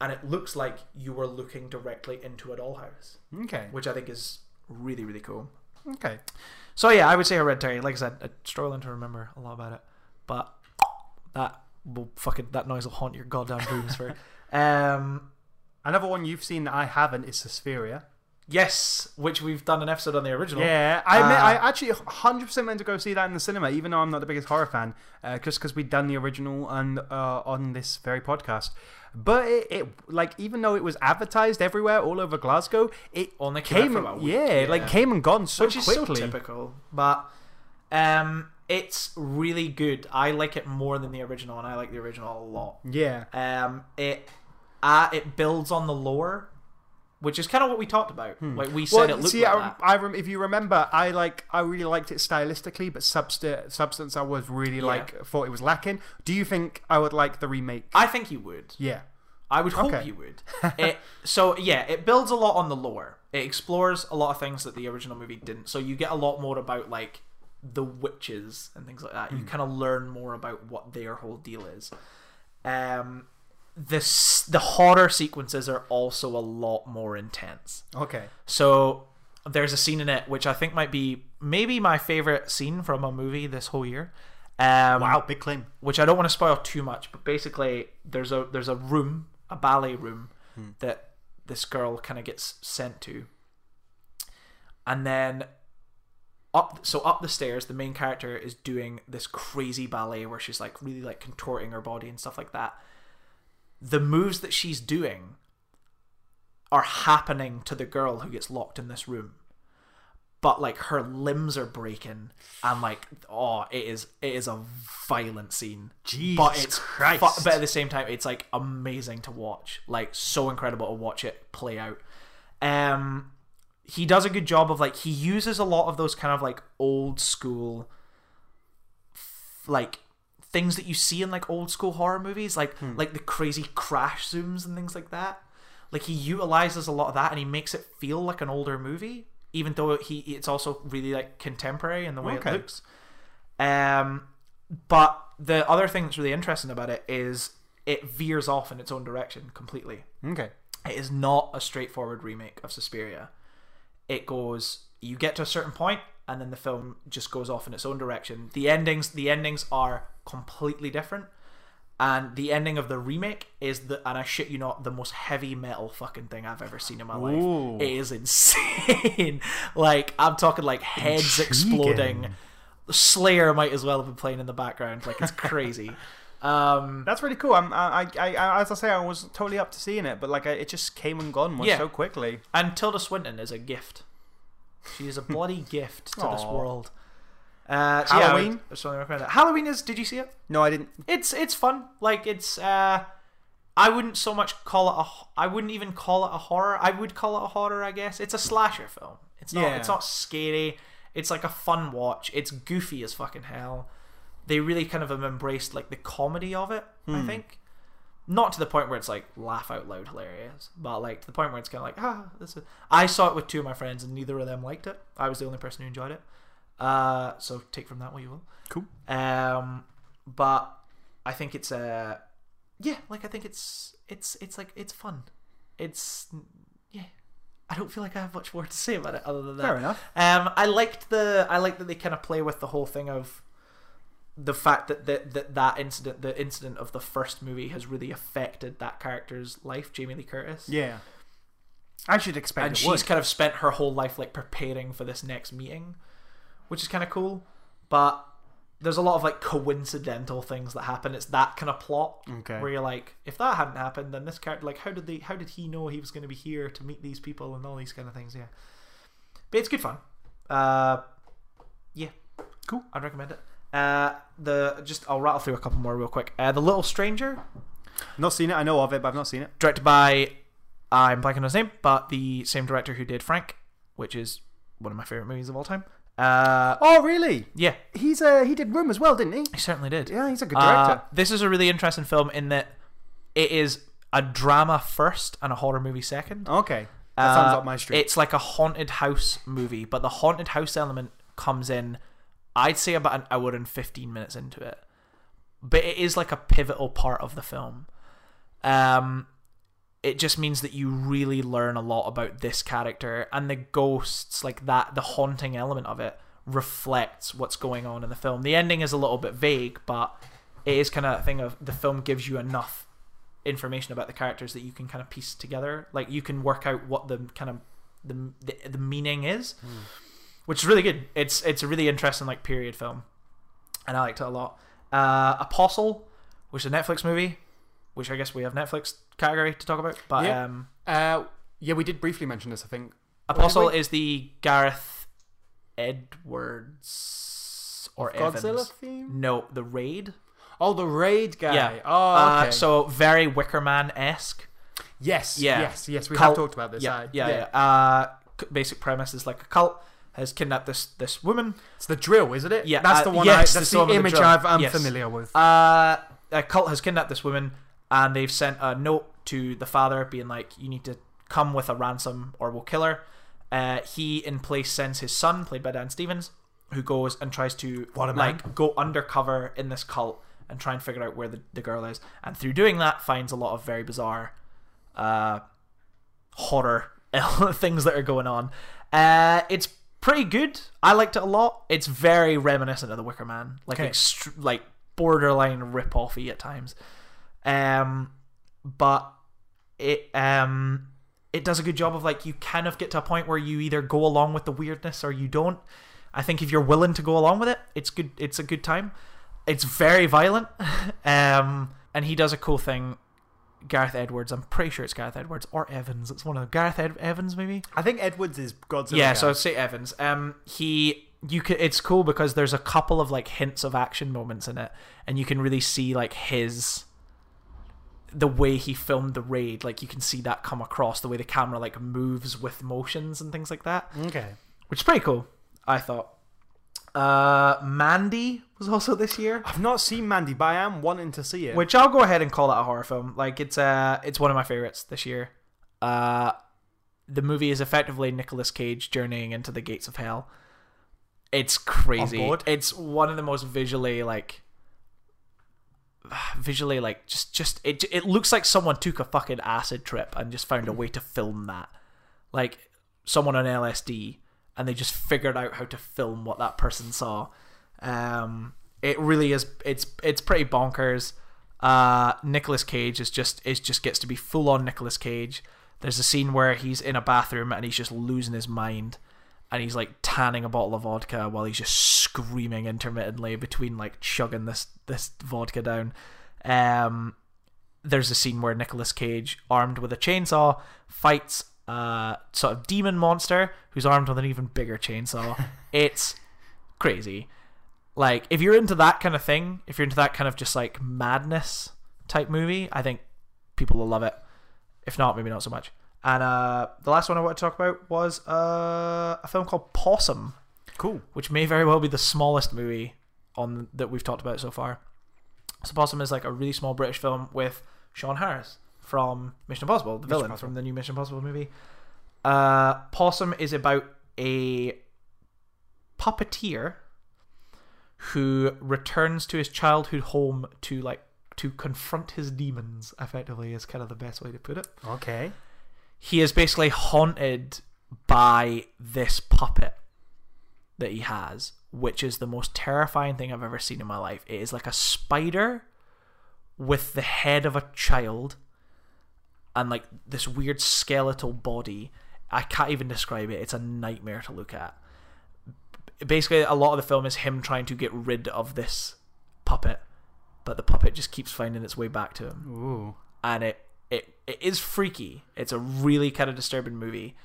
And it looks like you were looking directly into a dollhouse, Okay. which I think is really, really cool. Okay. So yeah, I would say Hereditary. Like I said, I'm struggling to remember a lot about it, but that will fucking that noise will haunt your goddamn dreams for. Um, Another one you've seen that I haven't is Suspiria. Yes, which we've done an episode on the original. Yeah, I Uh, I actually 100% meant to go see that in the cinema, even though I'm not the biggest horror fan, uh, just because we'd done the original and uh, on this very podcast. But it, it, like, even though it was advertised everywhere, all over Glasgow, it Only came came, for about a week, yeah, like came and gone so which is quickly. so typical. But um, it's really good. I like it more than the original, and I like the original a lot. Yeah, Um, it uh, it builds on the lore, which is kind of what we talked about. Like we said, Hmm. well, it looked see, like I, that. I rem- if you remember, I like, I really liked it stylistically, but subst- substance, I was really Yeah. like, thought it was lacking. Do you think I would like the remake? I think you would. yeah, I would hope Okay. you would. it, so yeah, it builds a lot on the lore. It explores a lot of things that the original movie didn't. So you get a lot more about like the witches and things like that. You kind of learn more about what their whole deal is. Um, this the horror sequences are also a lot more intense. okay, So there's a scene in it which I think might be maybe my favorite scene from a movie this whole year. Um, wow, big claim. which I don't want to spoil too much, but basically there's a there's a room, a ballet room that this girl kind of gets sent to. And then up so up the stairs, the main character is doing this crazy ballet where she's like really like contorting her body and stuff like that. The moves that she's doing are happening to the girl who gets locked in this room. But like her limbs are breaking and like oh it is it is a violent scene. Jesus but it's Christ. fu- but at the same time it's like amazing to watch. Like so incredible to watch it play out. Um he does a good job of like he uses a lot of those kind of like old school like things that you see in like old school horror movies like like the crazy crash zooms and things like that like he utilizes a lot of that and he makes it feel like an older movie even though he it's also really like contemporary in the way Okay. it looks um but the other thing that's really interesting about it is it veers off in its own direction completely Okay. it is not a straightforward remake of Suspiria. It goes you get to a certain point and then the film just goes off in its own direction. The endings the endings are completely different. And the ending of the remake is the and I shit you not the most heavy metal fucking thing I've ever seen in my life. Ooh. It is insane. like I'm talking like heads exploding. Slayer might as well have been playing in the background. Like it's crazy. um That's really cool. I'm, I, I, I, as I say, I was totally up to seeing it, but like, I, it just came and gone Yeah. so quickly. And Tilda Swinton is a gift. She is a bloody gift to this Aw. world. Uh, so yeah, I would- Halloween? I strongly recommend that. Halloween is. Did you see it? No, I didn't. It's it's fun. Like it's. Uh, I wouldn't so much call it a. h- I wouldn't even call it a horror. I would call it a horror. I guess it's a slasher film. It's not. Yeah. It's not scary. It's like a fun watch. It's goofy as fucking hell. They really kind of have embraced like the comedy of it. I think. Not to the point where it's like laugh out loud hilarious, but like to the point where it's kind of like ah, this is. I saw it with two of my friends and neither of them liked it. I was the only person who enjoyed it. Uh, so take from that what you will. Cool. Um, but I think it's uh yeah, like I think it's it's it's like it's fun. It's yeah. I don't feel like I have much more to say about it other than that. Fair enough. Um, I liked the I liked that they kind of play with the whole thing of the fact that that that, that incident the incident of the first movie has really affected that character's life, Jamie Lee Curtis. Yeah. I should expect and it she's would. kind of spent her whole life like preparing for this next meeting, which is kind of cool. But there's a lot of like coincidental things that happen. It's that kind of plot Okay. where you're like, if that hadn't happened, then this character, like, how did they, how did he know he was going to be here to meet these people and all these kind of things? Yeah, but it's good fun. Uh, yeah, Cool. I'd recommend it. Uh, the just I'll rattle through a couple more real quick. Uh, the Little Stranger, Not seen it. I know of it, but I've not seen it. directed by I'm blanking on his name, but the same director who did Frank, which is one of my favorite movies of all time. Uh, Oh, really? yeah, He's uh, he did Room as well, didn't he? he certainly did. Yeah, he's a good Uh, director. this is a really interesting film in that it is a drama first and a horror movie second. okay, that sounds Uh, up my street. It's like a haunted house movie, but the haunted house element comes in, I'd say, about an hour and 15 minutes into it. But it is like a pivotal part of the film. Um, it just means that you really learn a lot about this character and the ghosts, like that, the haunting element of it reflects what's going on in the film. The ending is a little bit vague, but it is kind of a thing of the film gives you enough information about the characters that you can kind of piece together. Like you can work out what the kind of the the, the meaning is, which is really good. It's it's a really interesting like period film, and I liked it a lot. Uh, Apostle, which is a Netflix movie, which I guess we have Netflix category to talk about. But Yeah. um, Uh, yeah, we did briefly mention this. I think. Apostle is the Gareth Edwards or Godzilla Evans. theme. No, the Raid. Oh, the raid guy. Yeah. Oh, Uh, okay. so very Wicker Man esque. yes. yeah. Yes. Yes. We Cult- have talked about this. Yeah, I- yeah, yeah. Uh, basic premise is like a cult has kidnapped this this woman. It's the drill, isn't it? Yeah, That's uh, the one. yes, I, that's the the, with the image. I've, I'm Yes. familiar with. Uh, a cult has kidnapped this woman, and they've sent a note to the father, being like, "You need to come with a ransom, or we'll kill her." Uh, he, in place, sends his son, played by Dan Stevens, who goes and tries to What a man. go undercover in this cult and try and figure out where the, the girl is. And through doing that, finds a lot of very bizarre, uh, horror things that are going on. Uh, it's pretty good. I liked it a lot. It's very reminiscent of The Wicker Man, like Okay. ext- like borderline rip offy at times. Um, but it um it does a good job of like you kind of get to a point where you either go along with the weirdness or you don't. I think if you're willing to go along with it, it's good. It's a good time. It's very violent, um, and he does a cool thing. Gareth Edwards, I'm pretty sure it's Gareth Edwards or Evans. It's one of the Gareth Ed- Evans maybe. I think Edwards is Godzilla. Yeah, so I'd say Evans. Um, he you could it's cool because there's a couple of like hints of action moments in it, and you can really see like his the way he filmed the raid, like you can see that come across the way the camera like moves with motions and things like that, Okay. which is pretty cool. I thought. Uh, Mandy was also this year. I've not seen Mandy, but I am wanting to see it. Which I'll go ahead and call that a horror film. Like it's uh it's one of my favorites this year. Uh the movie is effectively Nicolas Cage journeying into the gates of hell. It's crazy. It's one of the most visually like visually like just just it it looks like someone took a fucking acid trip and just found a way to film that. Like someone on LSD and they just figured out how to film what that person saw. Um, it really is. It's it's pretty bonkers. Uh, Nicolas Cage is just is just gets to be full on Nicolas Cage. There's a scene where he's in a bathroom and he's just losing his mind, and he's like tanning a bottle of vodka while he's just screaming intermittently between like chugging this this vodka down. Um, there's a scene where Nicolas Cage, armed with a chainsaw, fights a sort of demon monster who's armed with an even bigger chainsaw. it's crazy. Like, if you're into that kind of thing, if you're into that kind of just like madness type movie, I think people will love it. If not, maybe not so much. And uh, the last one I want to talk about was uh, a film called Possum, cool. which may very well be the smallest movie on that we've talked about so far. So Possum is like a really small British film with Sean Harris from Mission Impossible, the villain Impossible. from the new Mission Impossible movie. Uh, Possum is about a puppeteer who returns to his childhood home to like to confront his demons. Effectively, is kind of the best way to put it Okay. he is basically haunted by this puppet that he has, which is the most terrifying thing I've ever seen in my life. It is like a spider with the head of a child and like this weird skeletal body. I can't even describe it. It's a nightmare to look at. Basically, a lot of the film is him trying to get rid of this puppet, but the puppet just keeps finding its way back to him Ooh. and it it, it is freaky. It's a really kind of disturbing movie.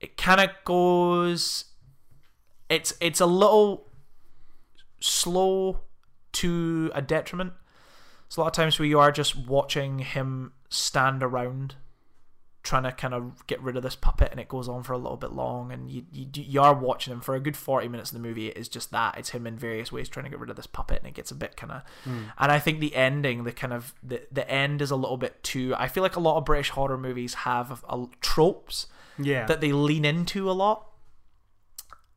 It kind of goes it's it's a little slow to a detriment. It's a lot of times where you are just watching him stand around trying to kind of get rid of this puppet and it goes on for a little bit long and you, you you are watching him for a good 40 minutes of the movie. It is just that. It's him in various ways trying to get rid of this puppet and it gets a bit kind of hmm. and I think the ending the kind of the, the end is a little bit too I feel like a lot of British horror movies have a, tropes Yeah. that they lean into a lot.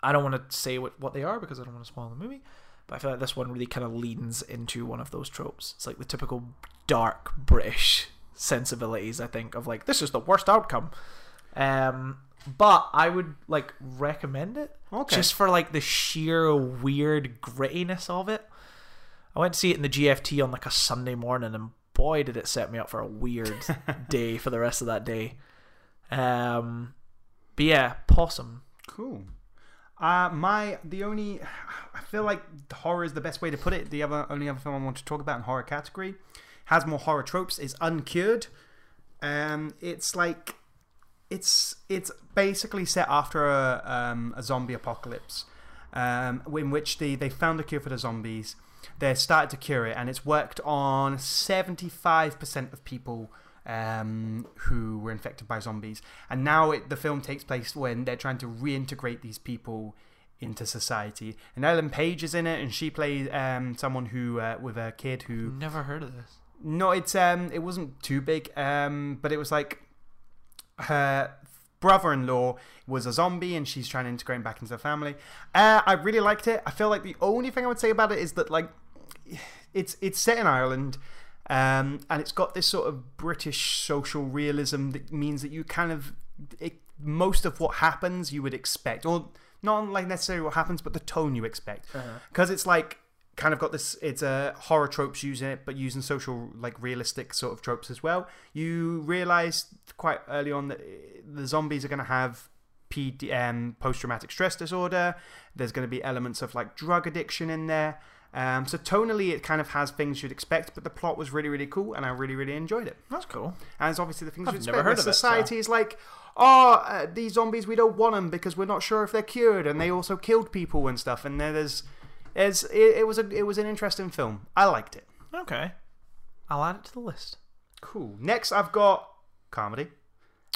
I don't want to say what, what they are because I don't want to spoil the movie but I feel like this one really kind of leans into one of those tropes. It's like the typical dark British sensibilities I think of like this is the worst outcome um but I would like recommend it Okay. just for like the sheer weird grittiness of it I went to see it in the GFT on like a Sunday morning and boy did it set me up for a weird day for the rest of that day um but yeah possum Cool. Uh, my the only I feel like horror is the best way to put it. The other only other film I want to talk about in horror category has more horror tropes is Uncured. Um, it's like it's it's basically set after a um, a zombie apocalypse, um, in which they they found a cure for the zombies. They started to cure it, and it's worked on seventy five percent of people um, who were infected by zombies. And now it, the film takes place when they're trying to reintegrate these people into society. And Ellen Page is in it, and she plays um, someone who uh, with a kid who never heard of this no, it's um, it wasn't too big, um, but it was like her brother-in-law was a zombie, and she's trying to integrate him back into the family. Uh, I really liked it. I feel like the only thing I would say about it is that like it's it's set in Ireland. Um, and it's got this sort of British social realism that means that you kind of it, most of what happens you would expect, or not like necessarily what happens, but the tone you expect, because it's like kind of got this. It's a uh, horror tropes using it, but using social like realistic sort of tropes as well. You realize quite early on that the zombies are going to have PD, um, post traumatic stress disorder. There's going to be elements of like drug addiction in there. Um, so tonally, it kind of has things you'd expect, but the plot was really, really cool, and I really, really enjoyed it. that's cool And it's obviously the things I've you'd never expect. heard of it, society is like, oh, uh, these zombies, we don't want them because we're not sure if they're cured, and they also killed people and stuff. And there's, there's it, it was a, it was an interesting film. I liked it. okay I'll add it to the list Cool. Next, I've got comedy.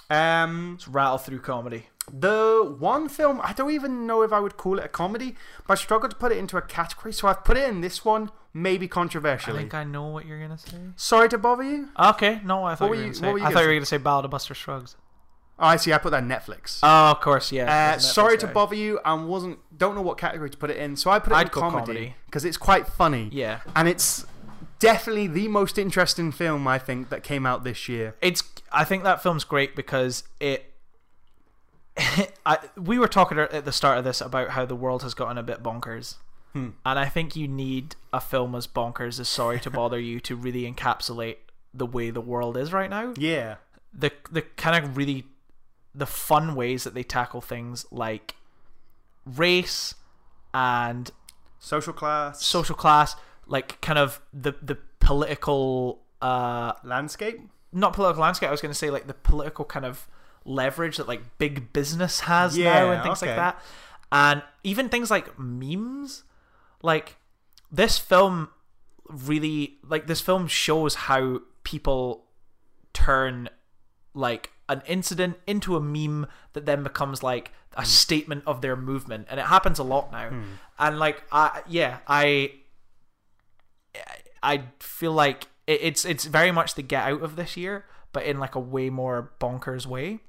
Um, Let's rattle through comedy. the one film I don't even know if I would call it a comedy, but I struggled to put it into a category, so I've put it in this one, maybe controversially. I think I know what you're gonna say. Sorry to bother you. Okay, no, I thought What you were you- gonna say. what were you I thought you were gonna say Ballad of Buster Scruggs. Oh, I see. I put that Netflix. Oh, of course, yeah. Uh, Netflix, sorry to bother you. I wasn't don't know what category to put it in, so I put it I'd in comedy comedy. because it's quite funny. Yeah, and it's definitely the most interesting film I think that came out this year. it's. I think that film's great because it. I, we were talking at the start of this about how the world has gotten a bit bonkers, Hmm. and I think you need a film as bonkers as Sorry to Bother You to really encapsulate the way the world is right now. Yeah, the the kind of really the fun ways that they tackle things like race and social class, social class, like kind of the the political uh landscape. not political landscape. I was going to say like the political kind of leverage that like big business has now and things okay. like that, and even things like memes. Like this film really like this film shows how people turn like an incident into a meme that then becomes like a Hmm. statement of their movement and it happens a lot now and like i yeah i i feel like it's it's very much the get out of this year but in like a way more bonkers way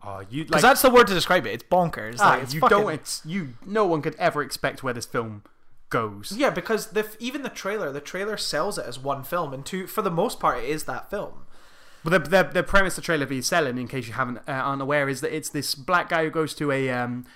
Oh, you because like that's the word to describe it it's bonkers ah, like, it's you fucking- don't. It's you. No one could ever expect where this film goes. yeah because the even the trailer the trailer sells it as one film and two for the most part it is that film But the, the, the premise the trailer is selling, in case you haven't uh, aren't aware, is that it's this black guy who goes to a um,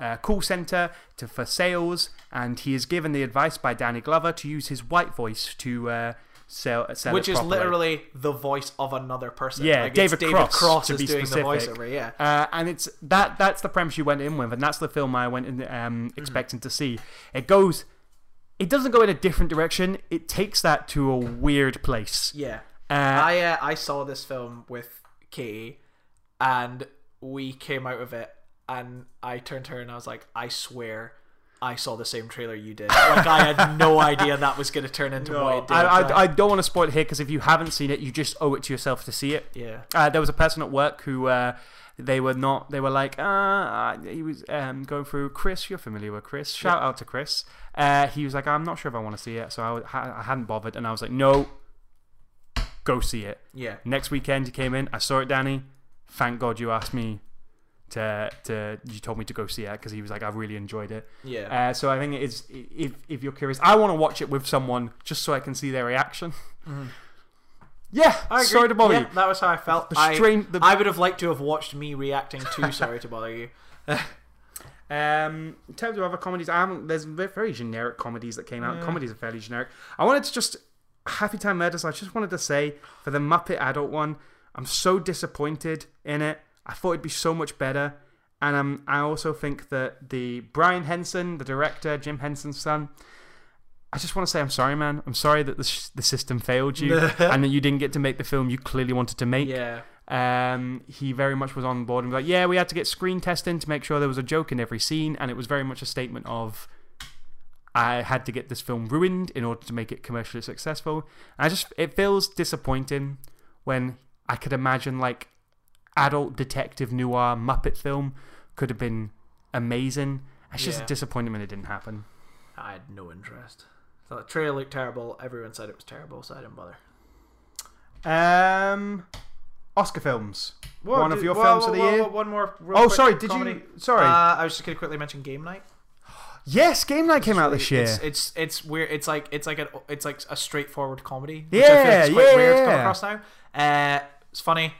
uh, call center to for sales, and he is given the advice by Danny Glover to use his white voice to uh, sell, a sell which is properly. literally the voice of another person Yeah, like, David it's Cross, Cross to is be doing specific. the voiceover yeah Uh, and it's that that's the premise you went in with, and that's the film I went in Mm-hmm. um, expecting to see. It goes, it doesn't go in a different direction. It takes that to a weird place. yeah Uh, I uh, I saw this film with Katie, and we came out of it, and I turned to her and I was like, I swear, I saw the same trailer you did. Like I had no idea that was going to turn into what it did. I, I, I don't want to spoil it here because if you haven't seen it, you just owe it to yourself to see it. yeah, Uh, there was a person at work who uh, they were not. They were like, uh, uh, he was um, going through Chris. You're familiar with Chris. Shout out to Chris. Uh, he was like, I'm not sure if I want to see it, so I, I hadn't bothered, and I was like, no, go see it. yeah, Next weekend, he came in. I saw it, Danny. Thank God you asked me to to. You told me to go see it because he was like, I really enjoyed it. yeah. Uh, so I think it is. If if you're curious, I want to watch it with someone just so I can see their reaction. Yeah. I agree. sorry to bother yeah, you. That was how I felt. The I, the- I would have liked to have watched me reacting to Sorry to Bother You. Um, in terms of other comedies, I haven't. There's very generic comedies that came out. Yeah. Comedies are fairly generic. I wanted to just Happy Time Murders. I just wanted to say for the Muppet adult one, I'm so disappointed in it. I thought it'd be so much better, and um, I also think that the Brian Henson, the director, Jim Henson's son. I just want to say I'm sorry, man. I'm sorry that the, sh- the system failed you and that you didn't get to make the film you clearly wanted to make. Yeah, Um, he very much was on board and was like, yeah, we had to get screen testing to make sure there was a joke in every scene, and it was very much a statement of, I had to get this film ruined in order to make it commercially successful. And I just, it feels disappointing when I could imagine like adult detective noir Muppet film could have been amazing. It's just Yeah. disappointing when it didn't happen. I had no interest. So the trailer looked terrible. Everyone said it was terrible, so I didn't bother. Um, Oscar films. One of your whoa, films whoa, of the whoa, year. whoa, One more. Oh, quick sorry. Did comedy. you? Sorry. Uh, I was just gonna quickly mention Game Night. Yes, Game Night came out this year. It's, it's it's weird. It's like it's like a it's like a straightforward comedy. Yeah, which I feel like is quite yeah, weird to come across now. Uh, it's funny.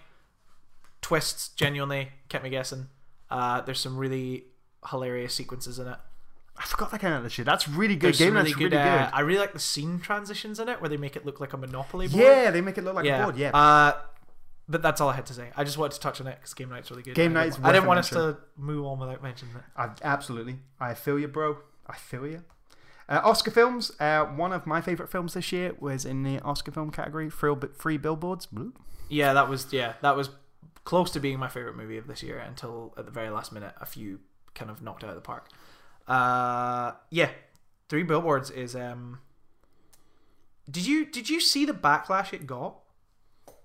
Twists genuinely kept me guessing. Uh, there's some really hilarious sequences in it. I forgot that came out this year. That's really good. There's Game some Night's really good. uh, I really like the scene transitions in it where they make it look like a Monopoly board. yeah, they make it look like yeah. a board. Yeah. Uh, but that's all I had to say. I just wanted to touch on it because Game Night's really good. Game I Night's I didn't want us to move on without mentioning it. I, absolutely. I feel you, bro. I feel you. Uh, Oscar films. Uh, one of my favorite films this year was in the Oscar film category. Free, free billboards. Bloop. Yeah, that was yeah, that was close to being my favorite movie of this year until at the very last minute a few kind of knocked out of the park. Uh, yeah, Three Billboards is um. Did you did you see the backlash it got?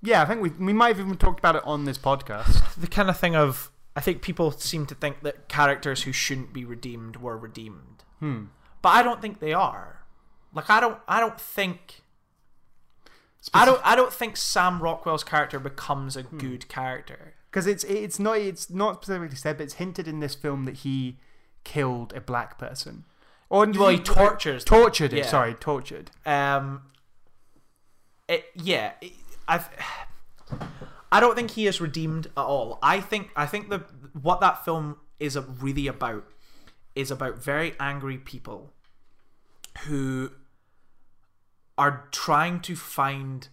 Yeah, I think we we might have even talked about it on this podcast. the kind of thing of I think people seem to think that characters who shouldn't be redeemed were redeemed, Hmm. but I don't think they are. Like I don't I don't think I don't I don't think Sam Rockwell's character becomes a good character. because it's it's not it's not specifically said, but it's hinted in this film that he killed a black person, or Well, he tortures them. tortured it. Yeah. Sorry, tortured. Um, it, yeah, it- I, I don't think he is redeemed at all. I think I think the what that film is a, really about is about very angry people who are trying to find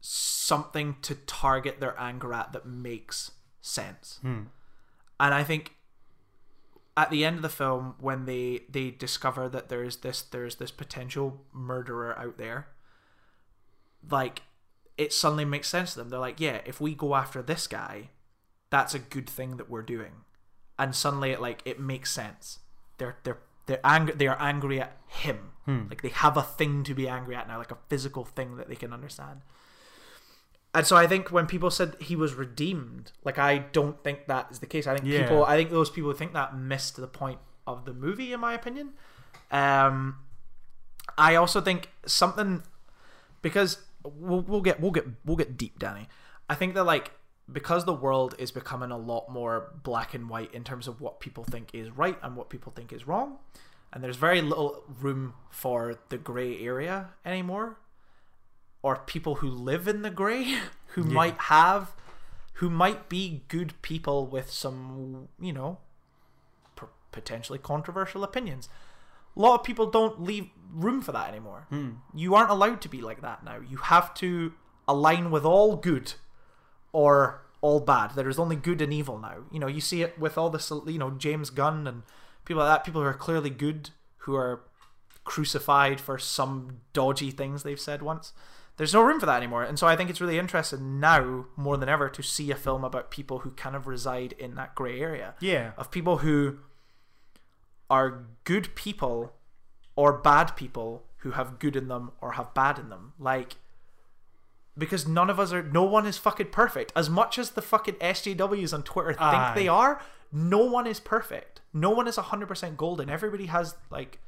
something to target their anger at that makes sense. Hmm. And I think at the end of the film when they they discover that there's this there's this potential murderer out there like it suddenly makes sense to them they're like yeah if we go after this guy that's a good thing that we're doing and suddenly it like it makes sense they're they're they're angry they are angry at him like they have a thing to be angry at now like a physical thing that they can understand and so I think when people said he was redeemed, like I don't think that is the case. I think Yeah. people, I think those people who think that missed the point of the movie, in my opinion. Um, I also think something because we'll, we'll get we'll get we'll get deep, Danny. I think that like because the world is becoming a lot more black and white in terms of what people think is right and what people think is wrong, and there's very little room for the gray area anymore or people who live in the grey who might have who might be good people with some you know potentially controversial opinions a lot of people don't leave room for that anymore hmm. you aren't allowed to be like that now you have to align with all good or all bad there is only good and evil now you know you see it with all this you know james gunn and people like that people who are clearly good who are crucified for some dodgy things they've said once. There's no room for that anymore. And so I think it's really interesting now, more than ever, to see a film about people who kind of reside in that grey area. Yeah. Of people who are good people or bad people who have good in them or have bad in them. Like, because none of us are, no one is fucking perfect. As much as the fucking SJWs on Twitter think Aye. they are, no one is perfect. No one is 100% golden. Everybody has, like,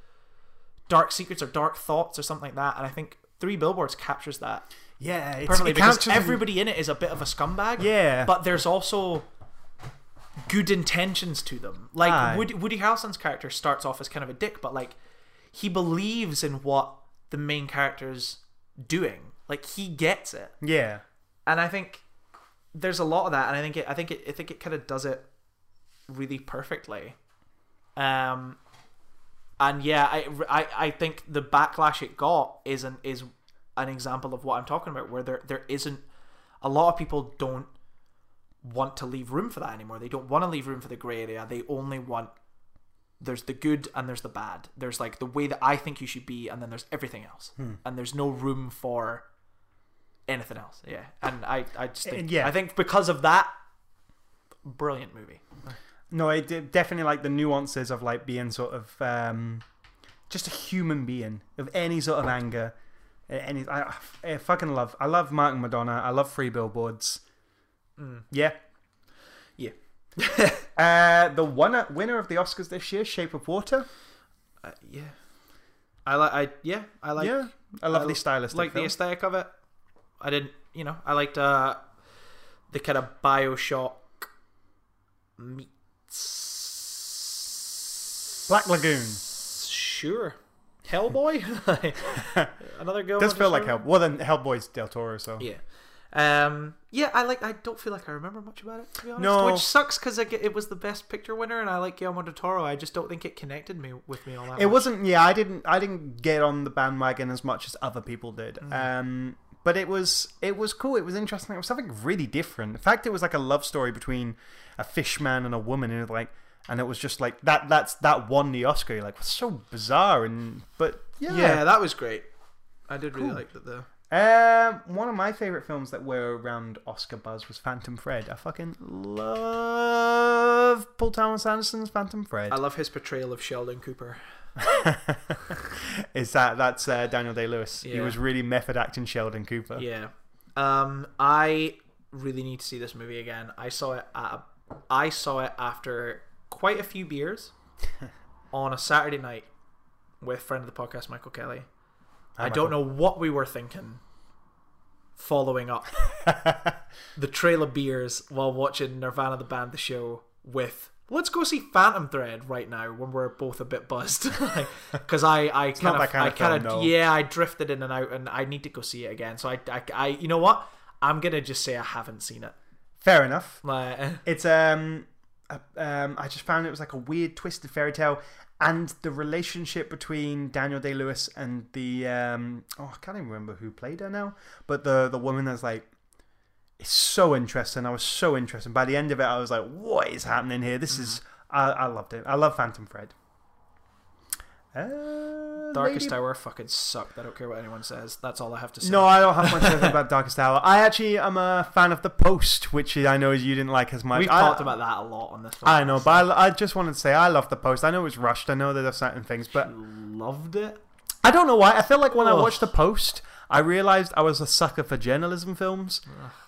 dark secrets or dark thoughts or something like that. And I think Three Billboards captures that Yeah, it's, perfectly it because everybody in it is a bit of a scumbag. Yeah. But there's also good intentions to them. Like Aye. Woody, Woody Harrelson's character starts off as kind of a dick, but like he believes in what the main character's doing. Like he gets it, Yeah. and I think there's a lot of that, and I think it, I think it, I think it kind of does it really perfectly. Um, and yeah, I, I, I think the backlash it got is an is an example of what I'm talking about, where there there isn't a lot of people don't want to leave room for that anymore. They don't want to leave room for the gray area. They only want there's the good and there's the bad. There's like the way that I think you should be, and then there's everything else, and there's no room for anything else. Yeah, and I I just think yeah. I think because of that, brilliant movie. No, it did- definitely like the nuances of like being sort of um, just a human being of any sort of anger. Any, I, I fucking love. I love Martin McDonagh. I love Free Billboards. Yeah. Yeah. Uh, the winner winner of the Oscars this year, Shape of Water. Uh, yeah. I like. I yeah. I like. yeah, a lovely stylist. I stylistic like the aesthetic of it. I didn't. You know. I liked uh, the kind of Bioshock meets Black Lagoon. Sure. Hellboy. Another go. Does feel like Hell. Well, then Hellboy's Del Toro, so Yeah. Um. Yeah. I like. I don't feel like I remember much about it. To be honest. No. Which sucks because it, it was the best picture winner, and I like Guillermo del Toro. I just don't think it connected me with me all that. It much. wasn't. Yeah, I didn't. I didn't get on the bandwagon as much as other people did. Mm. Um, but it was. It was cool. It was interesting. It was something really different. In fact, it was like a love story between a fish man and a woman, and it was like, and it was just like that. That's that won the Oscar. You're like, so bizarre? And but yeah, Yeah, that was great. I did really Cool. like that though. Um, one of my favorite films that were around Oscar buzz was Phantom Fred. I fucking love Paul Thomas Anderson's Phantom Fred. I love his portrayal of Sheldon Cooper. Is that that's uh, Daniel Day Lewis? He was really method acting Sheldon Cooper. Yeah. Um, I really need to see this movie again. I saw it at a, I saw it after quite a few beers on a Saturday night with friend of the podcast Michael Kelly. I don't know what we were thinking following up the trail of beers while watching Nirvana the band the show with let's go see Phantom Thread right now when we're both a bit buzzed. Because I I kind of kind I of kind film, of no. yeah I drifted in and out and I need to go see it again. So I, I I you know what? I'm gonna just say I haven't seen it. Fair enough. like It's um, um, I just found it was like a weird twisted fairy tale, and the relationship between Daniel Day Lewis and the um, oh, I can't even remember who played her now, but the the woman that's like, it's so interesting. I was so interested. By the end of it, I was like, what is happening here? This is I, I loved it. I love Phantom Thread. Uh, Darkest Hour fucking sucked I don't care what anyone says that's all I have to say No, I don't have much to say about Darkest Hour. I actually am a fan of The Post, which I know you didn't like as much. we've I- talked about that a lot on this I know, but I, I just wanted to say I love the post. I know it's rushed. I know there are certain things, but loved it I don't know why. I feel like when I watched the post, I realized I was a sucker for journalism films.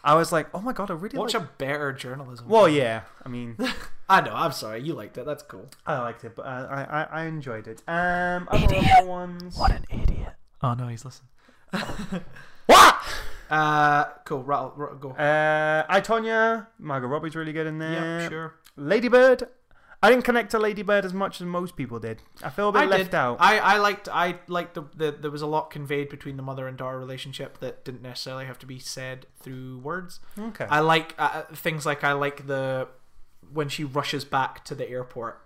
I was like, oh my god, I really watch like. a better journalism Well, film. yeah. I mean, I know I'm sorry you liked it that's cool I liked it, but uh, I, I I enjoyed it. Um, other other ones. What an idiot oh no he's listening What? uh cool rattle, rattle go Uh, I Tonya. Margot Robbie's really good in there. yeah sure Ladybird. I didn't connect to Ladybird as much as most people did. I feel a bit I left did. out. I, I liked I liked the, the there was a lot conveyed between the mother and daughter relationship that didn't necessarily have to be said through words. okay. I like uh, things like I like the when she rushes back to the airport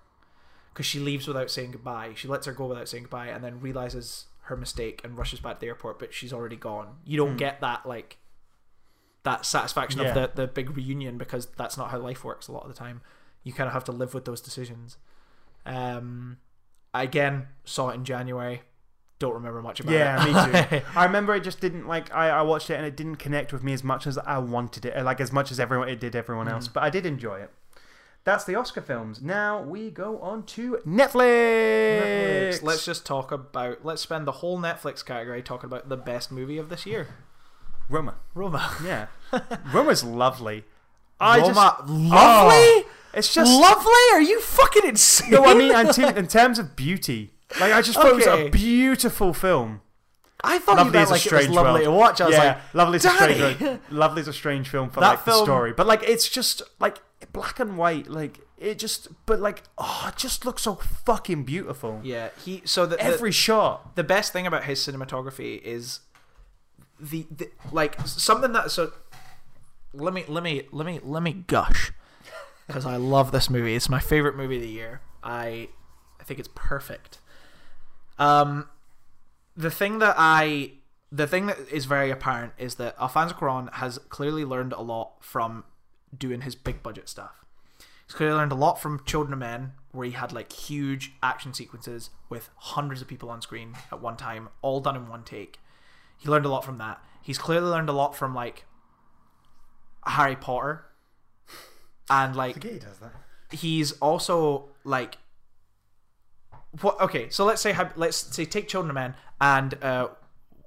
because she leaves without saying goodbye. She lets her go without saying goodbye and then realizes her mistake and rushes back to the airport, but she's already gone. You don't Hmm. get that like that satisfaction Yeah. of the the big reunion because that's not how life works a lot of the time. You kind of have to live with those decisions. Um, I again saw it in January. Don't remember much about it. Yeah, it. me too. I remember it just didn't like I, I watched it and it didn't connect with me as much as I wanted it, like as much as everyone it did everyone else. But I did enjoy it. That's the Oscar films. Now we go on to Netflix. Netflix. Let's just talk about. Let's spend the whole Netflix category talking about the best movie of this year, Roma. Roma. Yeah, Roma's lovely. I Roma, just lovely, Oh, it's just lovely. Are you fucking insane? no. I mean, in, in terms of beauty, like I just thought it was a beautiful film. I thought Lovely you meant a like it was lovely world. to watch. I was yeah, like, Lovely's a strange. Lovely's a strange film for That like the story, but like it's just like black and white. Like it just, but like oh, it just looks so fucking beautiful. yeah. He so the, the Every shot. the best thing about his cinematography is the, the like something that so let me let me let me let me gush because I love this movie. It's my favorite movie of the year. I I think it's perfect. Um, the thing that I the thing that is very apparent is that Alfonso Cuarón has clearly learned a lot from doing his big budget stuff. He's clearly learned a lot from Children of Men, where he had like huge action sequences with hundreds of people on screen at one time, all done in one take. He learned a lot from that. He's clearly learned a lot from like Harry Potter, and like he does that. he's also like what okay so let's say let's say take children of men and uh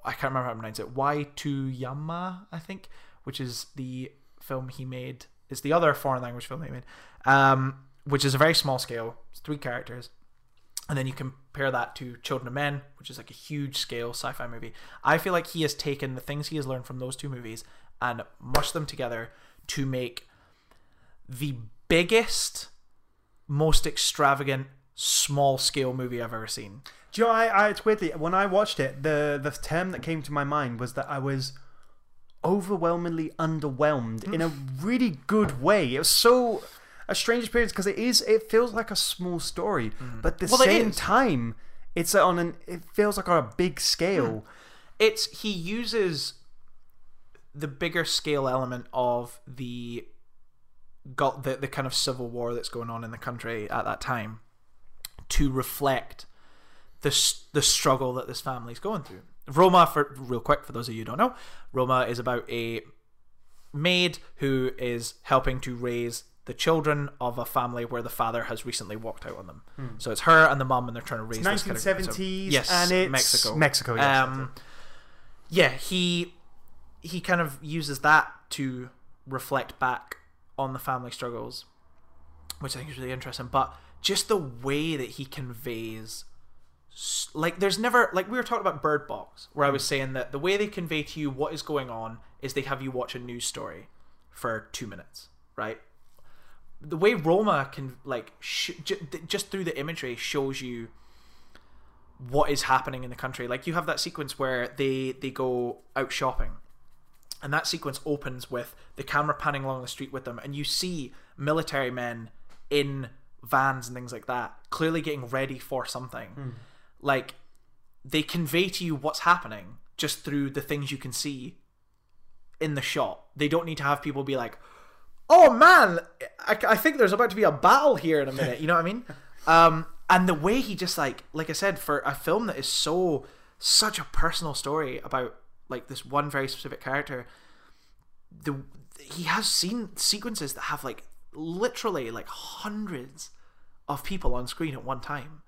i can't remember how to pronounce it Y two yama i think which is the film he made it's the other foreign language film he made um which is a very small scale it's three characters and then you compare that to Children of Men, which is like a huge scale sci-fi movie. I feel like he has taken the things he has learned from those two movies and mushed them together to make the biggest, most extravagant small scale movie I've ever seen. Do you know, I, I, it's weirdly when I watched it, the the term that came to my mind was that I was overwhelmingly underwhelmed in a mm. really good way. It was so a strange experience because it is. It feels like a small story, mm. but at the Well, it same is. time, it's on an. It feels like on a big scale. Mm. It's he uses the bigger scale element of the got the, the kind of civil war that's going on in the country at that time to reflect the s- the struggle that this family's going through. Roma, for real quick, for those of you who don't know, Roma is about a maid who is helping to raise the children of a family where the father has recently walked out on them. So it's her and the mum, and they're trying to raise this kind of- so- 1970s, yes, and it's Mexico. Mexico, yes, um, yeah, he he kind of uses that to reflect back on the family struggles, which I think is really interesting. But just the way that he conveys, like, there's never like we were talking about Bird Box, where I was saying that the way they convey to you what is going on is they have you watch a news story for two minutes, right? The way Roma can like sh- j- just through the imagery shows you what is happening in the country. Like you have that sequence where they they go out shopping, and that sequence opens with the camera panning along the street with them, and you see military men in vans and things like that, clearly getting ready for something. Hmm. Like they convey to you what's happening just through the things you can see in the shot. They don't need to have people be like, "Oh man, I, I think there's about to be a battle here in a minute." You know what I mean? Um, and the way he just like, like I said, for a film that is so such a personal story about like this one very specific character, the he has seen sequences that have like literally like hundreds of people on screen at one time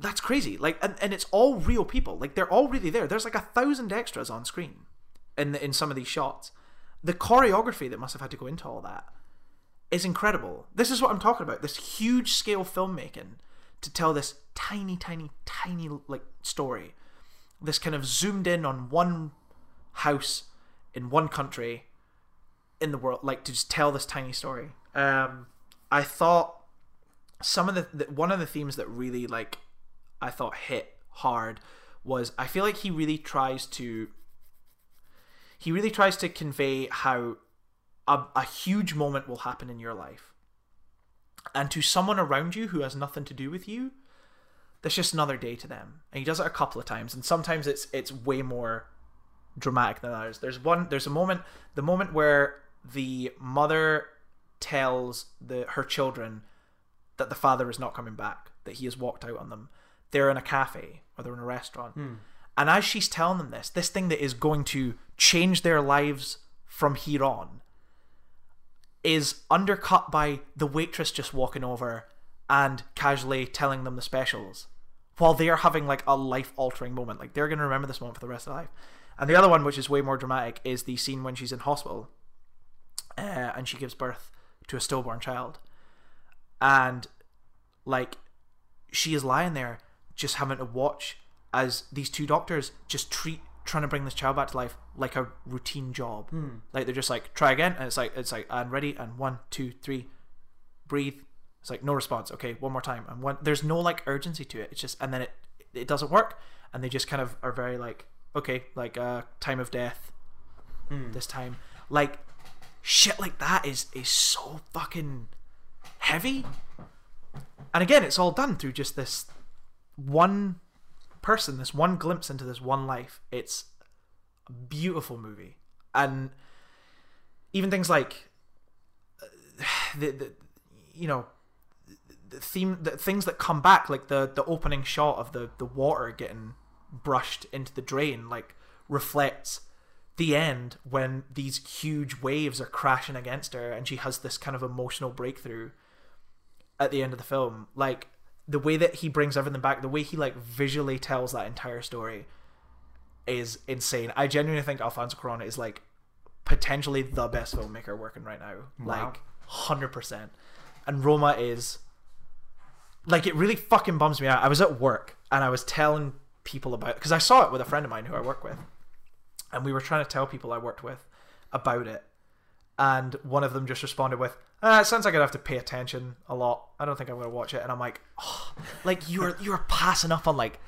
that's crazy. Like and, and it's all real people. Like they're all really there. There's like a thousand extras on screen in the, in some of these shots. The choreography that must have had to go into all that is incredible. This is what i'm talking about. This huge scale filmmaking to tell this tiny tiny tiny like story. This kind of zoomed in on one house in one country in the world like to just tell this tiny story. Um i thought some of the, the one of the themes that really like I thought hit hard was I feel like he really tries to he really tries to convey how a, a huge moment will happen in your life. And to someone around you who has nothing to do with you that's just another day to them. And he does it a couple of times. And sometimes it's it's way more dramatic than others. There's one there's a moment the moment where the mother tells the her children that the father is not coming back, that he has walked out on them. They're in a cafe or they're in a restaurant. And as she's telling them this, this thing that is going to change their lives from here on is undercut by the waitress just walking over and casually telling them the specials while they are having like a life altering moment. Like they're going to remember this moment for the rest of their life. And the other one, which is way more dramatic, is the scene when she's in hospital uh, and she gives birth to a stillborn child and like she is lying there just having to watch as these two doctors just treat trying to bring this child back to life like a routine job. Like they're just like try again and it's like it's like and ready and one two three breathe. It's like no response. Okay one more time and one there's no like urgency to it. It's just and then it it doesn't work and they just kind of are very like okay like uh time of death this time. Like shit like that is is so fucking heavy. And again, it's all done through just this one person, this one glimpse into this one life. It's a beautiful movie. And even things like uh, the, the you know the theme the things that come back like the the opening shot of the the water getting brushed into the drain like reflects the end when these huge waves are crashing against her and she has this kind of emotional breakthrough at the end of the film like the way that he brings everything back the way he like visually tells that entire story is insane. I genuinely think alfonso cuarón is like potentially the best filmmaker working right now. Like 100% and roma is like it really fucking bums me out. I was at work and i was telling people about because i saw it with a friend of mine who i work with. And we were trying to tell people I worked with about it, and one of them just responded with, ah, "It sounds like I'd have to pay attention a lot. I don't think I'm going to watch it." And I'm like, oh, "Like you're you're passing up on like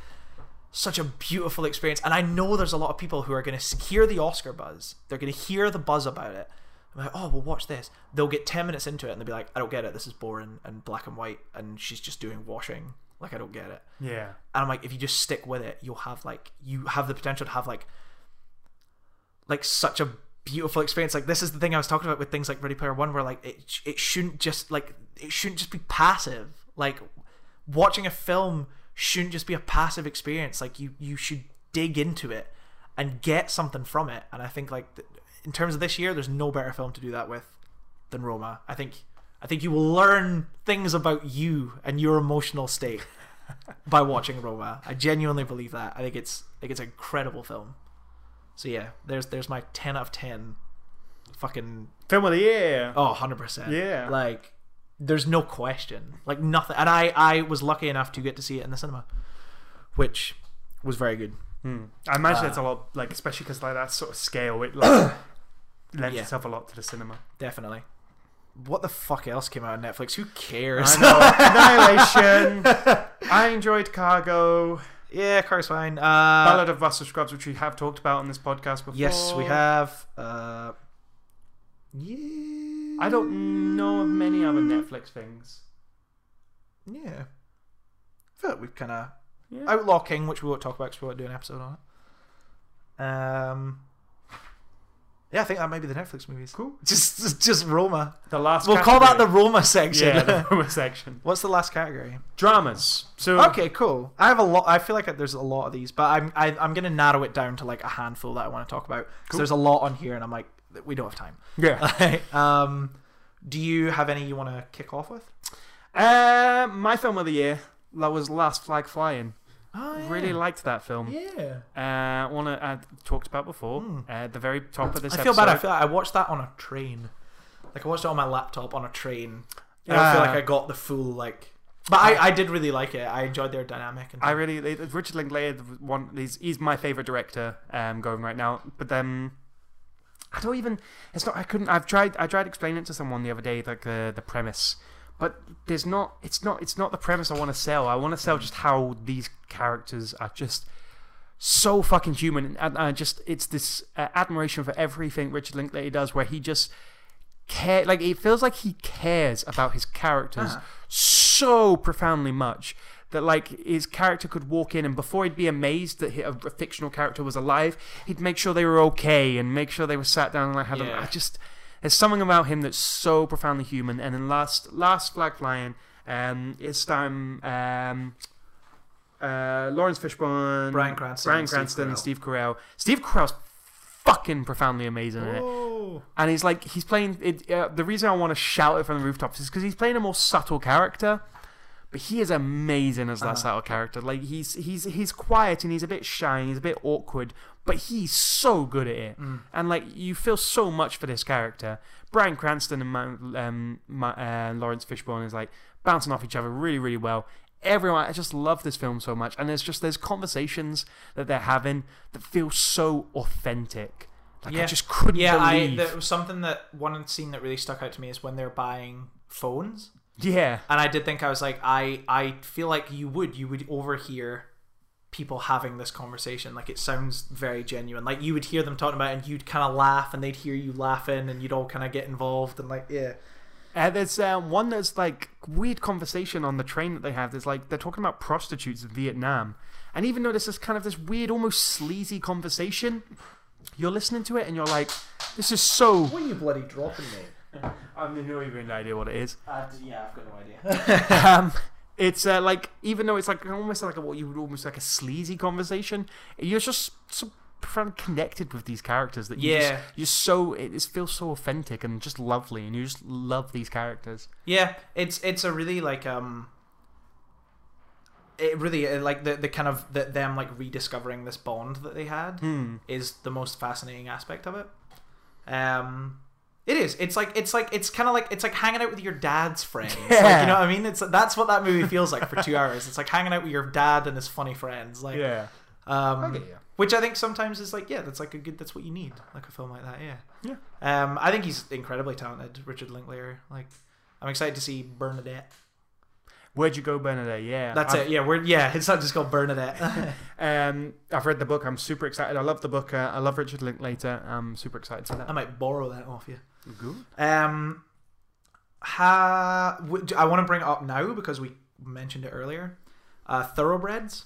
such a beautiful experience." And I know there's a lot of people who are going to hear the Oscar buzz. They're going to hear the buzz about it. I'm like, "Oh, well, watch this." They'll get ten minutes into it and they'll be like, "I don't get it. This is boring and black and white, and she's just doing washing. Like I don't get it." Yeah. And I'm like, if you just stick with it, you'll have like you have the potential to have like like such a beautiful experience. Like this is the thing I was talking about with things like Ready Player One, where like it it shouldn't just like it shouldn't just be passive. Like watching a film shouldn't just be a passive experience. Like you you should dig into it and get something from it. And I think like th- in terms of this year, there's no better film to do that with than Roma. I think I think you will learn things about you and your emotional state by watching Roma. I genuinely believe that. I think it's I think it's an incredible film. So yeah, there's there's my ten out of ten. Fucking Film of the year. oh, 100 percent. Yeah. like there's no question, like nothing. And I I was lucky enough to get to see it in the cinema, which was very good. Hmm. I imagine Uh, it's a lot, like especially because like that sort of scale, it like lends Yeah. itself a lot to the cinema. Definitely. What the fuck else came out on Netflix? Who cares? I know. Annihilation. I enjoyed Cargo. Yeah, Car's fine. Uh, Ballad of Buster Scruggs, which we have talked about on this podcast before. yes, we have. Uh, yeah. I don't know of many other Netflix things. Yeah. I feel like we've kind of Yeah. Outlaw King, which we won't talk about because we won't do an episode on it. Um. Yeah, I think that might be the Netflix movies. Cool. Just, just Roma. The last. We'll call that the. Roma section. yeah the Roma section. What's the last category? Dramas. So Okay, cool. I have a lot. I feel like there's a lot of these, but I'm I, I'm gonna narrow it down to like a handful that I want to talk about because Cool. there's a lot on here, and I'm like, we don't have time. yeah. um, do you have any you want to kick off with? Uh, my film of the year that was Last Flag Flying. Oh, Really liked that film. Yeah. Uh, one I talked about before. Hmm. Uh, at the very top of this I feel episode. bad. I feel like I watched that on a train. Like I watched it on my laptop on a train. I don't feel like I got the full like. But I, I did really like it. I enjoyed their dynamic. And I really Richard Linklater one he's he's my favorite director um going right now but then I don't even it's not I couldn't I've tried I tried explaining it to someone the other day like the the premise but there's not it's not it's not the premise I want to sell I want to sell just how these characters are just so fucking human and I just it's this uh, admiration for everything Richard Linklater does where he just care like it feels like he cares about his characters Ah. so profoundly much that like his character could walk in and before he'd be amazed that he- a, a fictional character was alive he'd make sure they were okay and make sure they were sat down and like had Yeah. I just there's something about him that's so profoundly human. And then last last flag flying um it's time um uh Laurence Fishburne Bryan Cranston Steve Cranston and Steve Carell. Steve Carell's fucking profoundly amazing in it. And he's like he's playing it, uh, the reason i want to shout it from the rooftops is because he's playing a more subtle character but he is amazing as that Uh-huh. subtle character. Like he's he's he's quiet and he's a bit shy and he's a bit awkward but he's so good at it. Mm. and like you feel so much for this character. Bryan cranston and Ma- um, Ma- uh, laurence fishburne is like bouncing off each other really really well. Everyone i just love this film so much. And there's just there's conversations that they're having that feel so authentic. Like i just couldn't Yeah, I believe there was something that one scene that really stuck out to me is when they're buying phones, yeah and I did think I was like, I I feel like you would you would overhear people having this conversation. Like it sounds very genuine. Like you would hear them talking about, it and you'd kind of laugh, and they'd hear you laughing, and you'd all kind of get involved, and like yeah, And there's um, one that's like weird conversation on the train that they have. There's like they're talking about prostitutes in Vietnam, and even though this is kind of this weird, almost sleazy conversation, you're listening to it and you're like, "This is so." what are you bloody dropping me? I have no even idea what it is. yeah, I've got no idea. um, it's uh, like even though it's like almost like a, what you would almost like a sleazy conversation, you're just so profoundly connected with these characters that you Yeah. just, you're so it just feels so authentic and just lovely, and you just love these characters. Yeah, it's it's a really like um it really uh, like the the kind of the, them like rediscovering this bond that they had Hmm. is the most fascinating aspect of it. Um it is. It's like it's like it's kind of like it's like hanging out with your dad's friends. Like, you know what I mean? It's that's what that movie feels like for 2 hours. It's like hanging out with your dad and his funny friends like Yeah. um you. which I think sometimes is like yeah, that's like a good that's what you need like a film like that, yeah. Yeah. Um I think he's incredibly talented, Richard Linklater. Like I'm excited to see Bernadette. Where'd you go, Bernadette? Yeah, That's I've, it. Yeah, we're yeah. It's not just called Bernadette. Um, I've read the book. I'm super excited. I love the book. Uh, I love Richard Linklater. I'm super excited to that. I might borrow that off you. Good. Um, ha, I want to bring it up now because we mentioned it earlier. Uh, Thoroughbreds,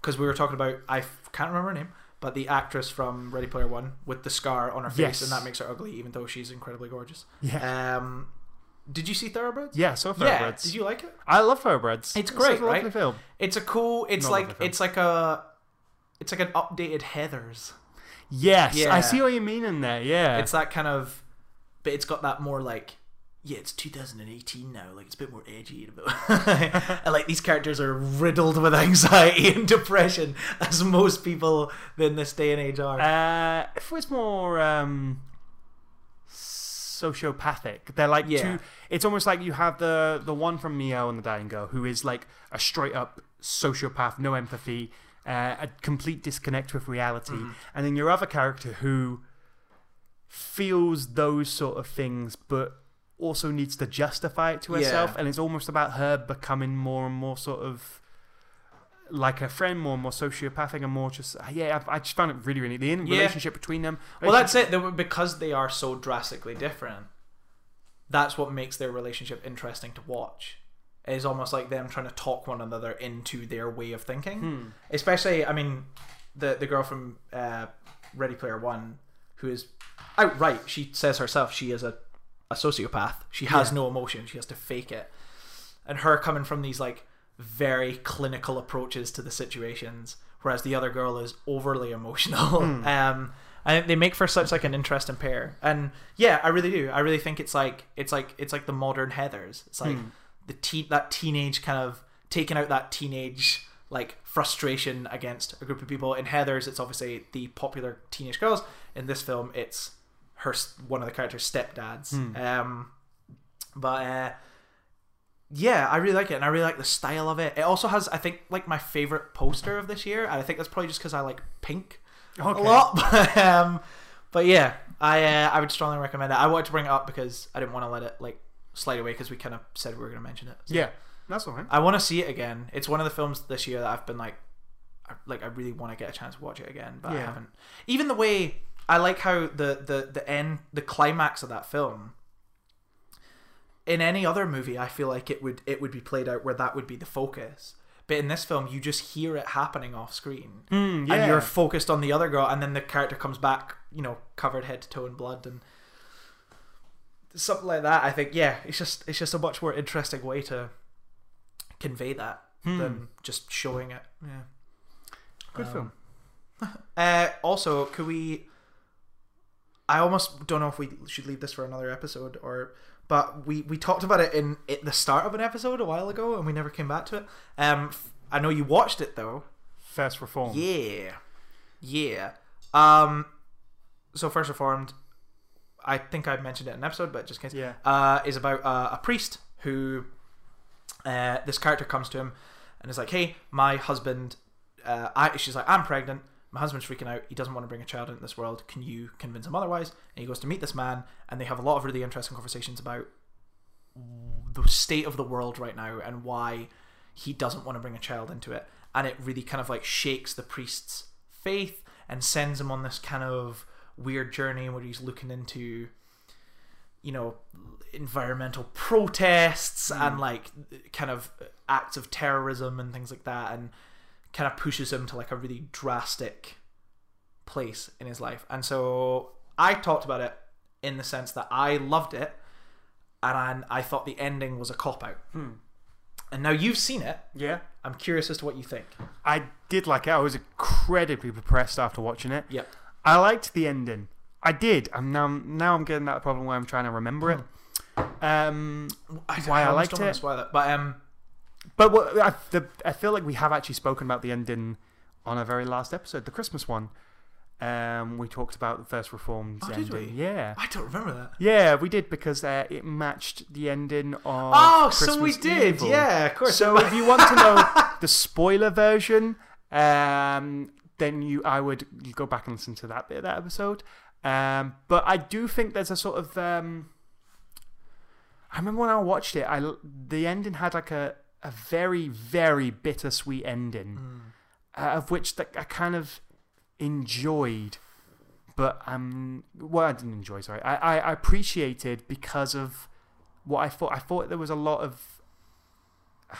because we were talking about I can't remember her name, but the actress from Ready Player One with the scar on her face, Yes. and that makes her ugly, even though she's incredibly gorgeous. Yeah. Um, did you see Thoroughbreds? Yeah. So Yeah. Thoroughbreds. Did you like it? I love Thoroughbreds. It's great, a lovely right? film. It's a cool. It's Not like it's like a. It's like an updated Heather's. Yes, Yeah. I see what you mean in there. Yeah. It's that kind of, but it's got that more like yeah, it's 2018 now. Like it's a bit more edgy, and like these characters are riddled with anxiety and depression, as most people in this day and age are. Uh, if it was more um, sociopathic, they're like Yeah. two. It's almost like you have the the one from Neo and the Dying Girl, who is like a straight up sociopath, no empathy, uh, a complete disconnect with reality, Mm-hmm. and then your other character who feels those sort of things, but also needs to justify it to Yeah. herself, and it's almost about her becoming more and more sort of like a friend, more and more sociopathic, and more just yeah. I, I just found it really, really the in- Yeah. relationship between them. well, that's it. They were- because they are so drastically different. That's what makes their relationship interesting to watch. Is almost like them trying to talk one another into their way of thinking. Hmm. Especially, I mean, the the girl from uh, Ready Player One, who is outright, she says herself she is a, a sociopath. She has Yeah. no emotion. She has to fake it. And her coming from these like very clinical approaches to the situations, whereas the other girl is overly emotional. Um, I think they make for such like an interesting pair. And yeah, I really do. I really think it's like it's like it's like the modern Heather's. It's like the teen that teenage kind of taking out that teenage like frustration against a group of people. In Heather's, it's obviously the popular teenage girls. In this film, it's her one of the characters' stepdads. Um, but uh, yeah, I really like it, and I really like the style of it. It also has, I think, like my favorite poster of this year, and I think that's probably just because I like pink Okay. a lot. But, um, but yeah, I uh, I would strongly recommend it. I wanted to bring it up because I didn't want to let it like slide away because we kind of said we were going to mention it. So Yeah, that's all right. I want to see it again. It's one of the films this year that I've been like, I- like I really want to get a chance to watch it again, but I haven't. Even the way I like how the the the end, the climax of that film. In any other movie, I feel like it would it would be played out where that would be the focus. But in this film, you just hear it happening off screen, Mm, yeah. and you're focused on the other girl, and then the character comes back, you know, covered head to toe in blood, and something like that. I think, yeah, it's just it's just a much more interesting way to convey that Hmm. than just showing it. Yeah. Good Um, film. Uh, also, could we? I almost don't know if we should leave this for another episode or, but we we talked about it in at the start of an episode a while ago and we never came back to it. Um, f- I know you watched it though. First Reform. Yeah, yeah. Um, so first reformed, I think I mentioned it in an episode, but just in case, Yeah. uh, is about uh, a priest who uh, this character comes to him and is like, "Hey, my husband," uh, I, she's like, "I'm pregnant. My husband's freaking out. He doesn't want to bring a child into this world. Can you convince him otherwise?" And he goes to meet this man, and they have a lot of really interesting conversations about the state of the world right now and why he doesn't want to bring a child into it. And it really kind of like shakes the priest's faith and sends him on this kind of weird journey where he's looking into you know environmental protests and mm. like kind of acts of terrorism and things like that and kind of pushes him to like a really drastic place in his life and so i talked about it in the sense that i loved it and i, I thought the ending was a cop out and now you've seen it Yeah. i'm curious as to what you think I did like it. I was incredibly depressed after watching it. yep I liked the ending. I did. I'm now now I'm getting that problem where I'm trying to remember it. Um, I, Why I almost liked it? spoil it, but um but what, I, the, I feel like we have actually spoken about the ending on our very last episode, the Christmas one. Um, we talked about the first Reformed Oh, did we? Yeah. i don't remember that Yeah, we did because uh, it matched the ending of. Oh, so we did. Evil. Yeah, of course. So if you want to know the spoiler version, um, then you I would you go back and listen to that bit of that episode. Um, but I do think there's a sort of um, I remember when I watched it, I the ending had like a a very very bittersweet ending, uh, of which that I kind of enjoyed. But um, well, I didn't enjoy. Sorry, I, I I appreciated because of what I thought. I thought there was a lot of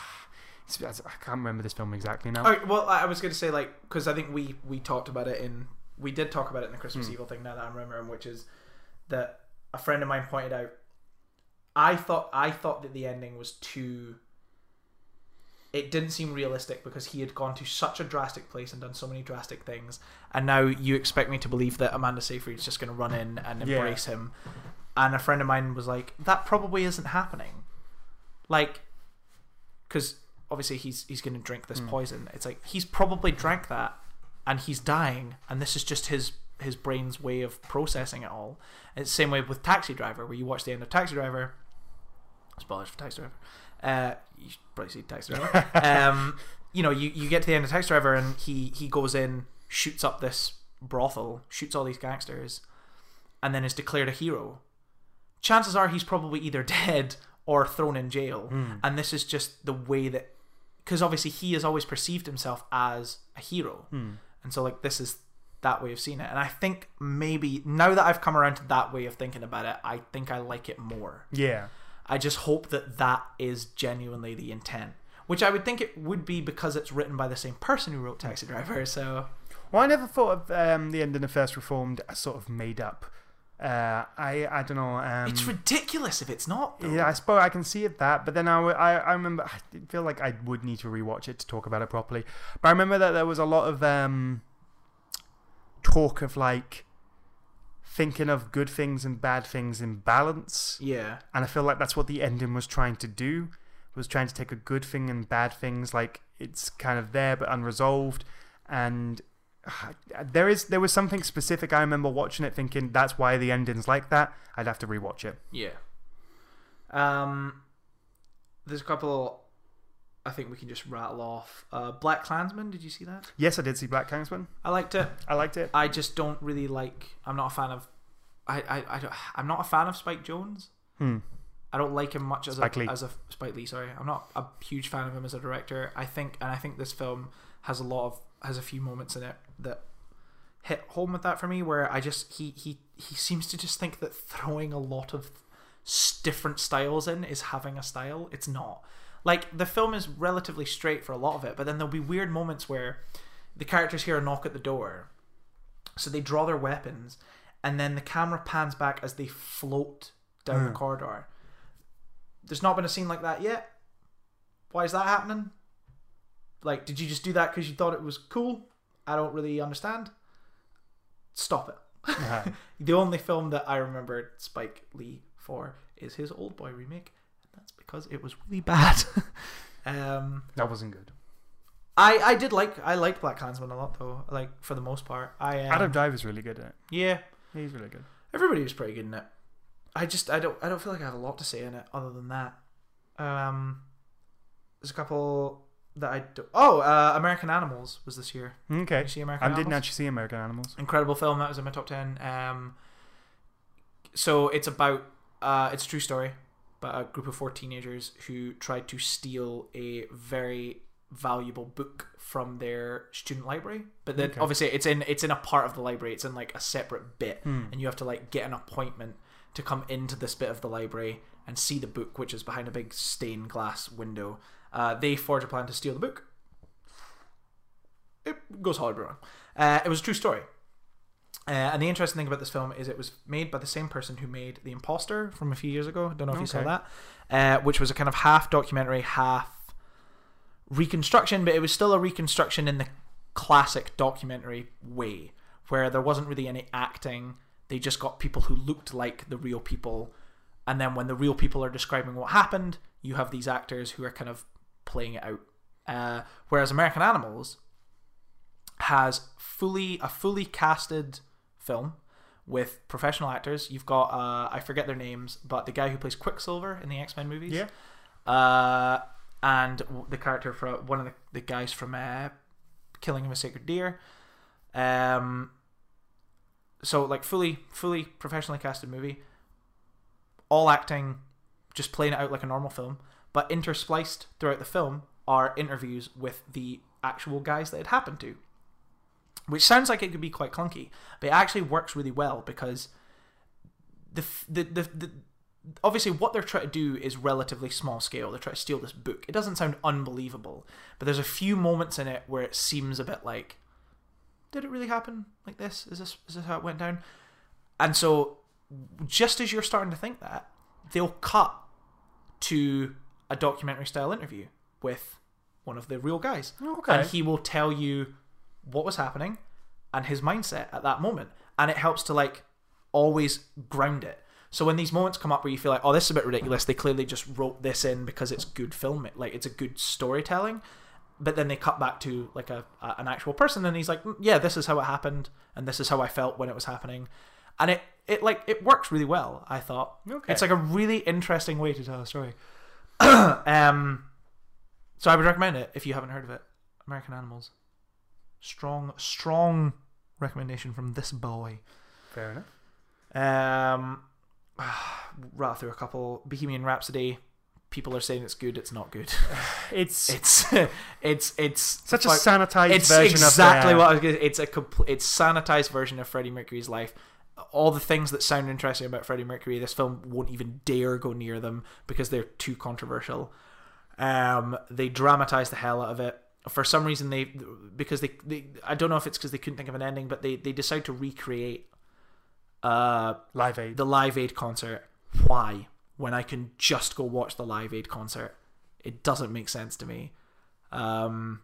It's- I can't remember this film exactly now. Right, well, I was going to say like because I think we we talked about it in we did talk about it in the Christmas Hmm. Evil thing. Now that I'm remembering, which is that a friend of mine pointed out. I thought I thought that the ending was too. It didn't seem realistic because he had gone to such a drastic place and done so many drastic things, and now you expect me to believe that Amanda Seyfried's just going to run in and Yeah. embrace him. and a friend of mine was like, "That probably isn't happening," like, because obviously he's he's going to drink this hmm. poison. It's like he's probably drank that, and he's dying, and this is just his his brain's way of processing it all. It's the same way with Taxi Driver, where you watch the end of Taxi Driver. Spoilers for Taxi Driver. Uh, you should probably see Taxi Driver. um, you know, you, you get to the end of Taxi Driver, and he he goes in, shoots up this brothel, shoots all these gangsters, and then is declared a hero. Chances are he's probably either dead or thrown in jail, and this is just the way that, because obviously he has always perceived himself as a hero, and so like this is that way of seeing it. And I think maybe now that I've come around to that way of thinking about it, I think I like it more. Yeah. I just hope that that is genuinely the intent, which I would think it would be because it's written by the same person who wrote Taxi Driver. So Well, I never thought of um, the ending of First Reformed as sort of made up. Uh, I I don't know. Um, it's ridiculous if it's not. though. Yeah, I suppose I can see it that, but then I, I remember I feel like I would need to rewatch it to talk about it properly. But I remember that there was a lot of um, talk of like thinking of good things and bad things in balance, Yeah. and I feel like that's what the ending was trying to do. Was trying to take a good thing and bad things, like it's kind of there but unresolved, and uh, there is there was something specific. I remember watching it, thinking that's why the ending's like that. I'd have to rewatch it. Yeah. Um, there's a couple. I think we can just rattle off. Uh, Black Klansman. Did you see that? Yes, I did see Black Klansman. I liked it. I liked it. I just don't really like. I'm not a fan of. I I, I don't, I'm not a fan of Spike Jones. Hmm. I don't like him much as Spike a Lee. as a Spike Lee. Sorry, I'm not a huge fan of him as a director. I think, and I think this film has a lot of has a few moments in it that hit home with that for me. Where I just he he he seems to just think that throwing a lot of different styles in is having a style. It's not. Like the film is relatively straight for a lot of it, but then there'll be weird moments where the characters hear a knock at the door, so they draw their weapons, and then the camera pans back as they float down the corridor. There's not been a scene like that yet. Why is that happening? Like, did you just do that because you thought it was cool? I don't really understand. Stop it. Uh-huh. The only film that I remember Spike Lee for is his Old Boy remake, because it was really bad. um, That wasn't good. I I did like I liked Black Klansman a lot though. Like for the most part, I um, Adam Driver's really good at it. yeah, He's really good. everybody was pretty good in it. I just I don't I don't feel like I have a lot to say in it other than that. Um, there's a couple that I do. Oh, uh, American Animals was this year. Okay. Did you see American I Animals? didn't actually see American Animals. incredible film that was in my top 10 um so it's about uh it's a true story about a group of four teenagers who tried to steal a very valuable book from their student library. But then Okay. obviously it's in it's in a part of the library. It's in like a separate bit. Hmm. and you have to like get an appointment to come into this bit of the library and see the book which is behind a big stained glass window. Uh, they forge a plan to steal the book. It goes horribly wrong. Uh, it was a true story uh, and the interesting thing about this film is it was made by the same person who made The Imposter from a few years ago. I don't know if you saw Okay. that, uh, which was a kind of half documentary, half reconstruction, but it was still a reconstruction in the classic documentary way, where there wasn't really any acting. They just got people who looked like the real people, and then when the real people are describing what happened, you have these actors who are kind of playing it out. Uh, whereas American Animals has fully a fully casted film with professional actors. You've got uh, I forget their names, but the guy who plays Quicksilver in the X Men movies, Yeah. uh, and the character from one of the, the guys from uh, Killing of a Sacred Deer. Um, so like fully fully professionally casted movie, all acting, just playing it out like a normal film, but interspliced throughout the film are interviews with the actual guys that it happened to which sounds like it could be quite clunky, but it actually works really well because the the the, the obviously what they're trying to do is relatively small scale. They're trying to steal this book. It doesn't sound unbelievable, but there's a few moments in it where it seems a bit like, did it really happen like this? Is this is this how it went down? And so, just as you're starting to think that, they'll cut to a documentary style interview with one of the real guys Okay. and he will tell you what was happening and his mindset at that moment and it helps to like always ground it So when these moments come up where you feel like, oh, this is a bit ridiculous, they clearly just wrote this in because it's good film, like it's a good storytelling. But then they cut back to like a, a an actual person, and he's like, "Mm, yeah, this is how it happened, and this is how I felt when it was happening, and it it like it works really well. I thought Okay. it's like a really interesting way to tell a story. um, so I would recommend it if you haven't heard of it. American Animals. Strong, strong recommendation from this boy. Fair enough. Um, rattle through a couple. Bohemian Rhapsody. People are saying it's good. It's not good. It's, It's it's it's such a sanitized it's version exactly of what I was gonna, it's a compl- it's sanitized version of Freddie Mercury's life. All the things that sound interesting about Freddie Mercury, this film won't even dare go near them because they're too controversial. Um, they dramatize the hell out of it. For some reason, they because they, they I don't know if it's because they couldn't think of an ending, but they they decide to recreate uh Live Aid. the Live Aid concert. Why? When I can just go watch the Live Aid concert, it doesn't make sense to me. Um,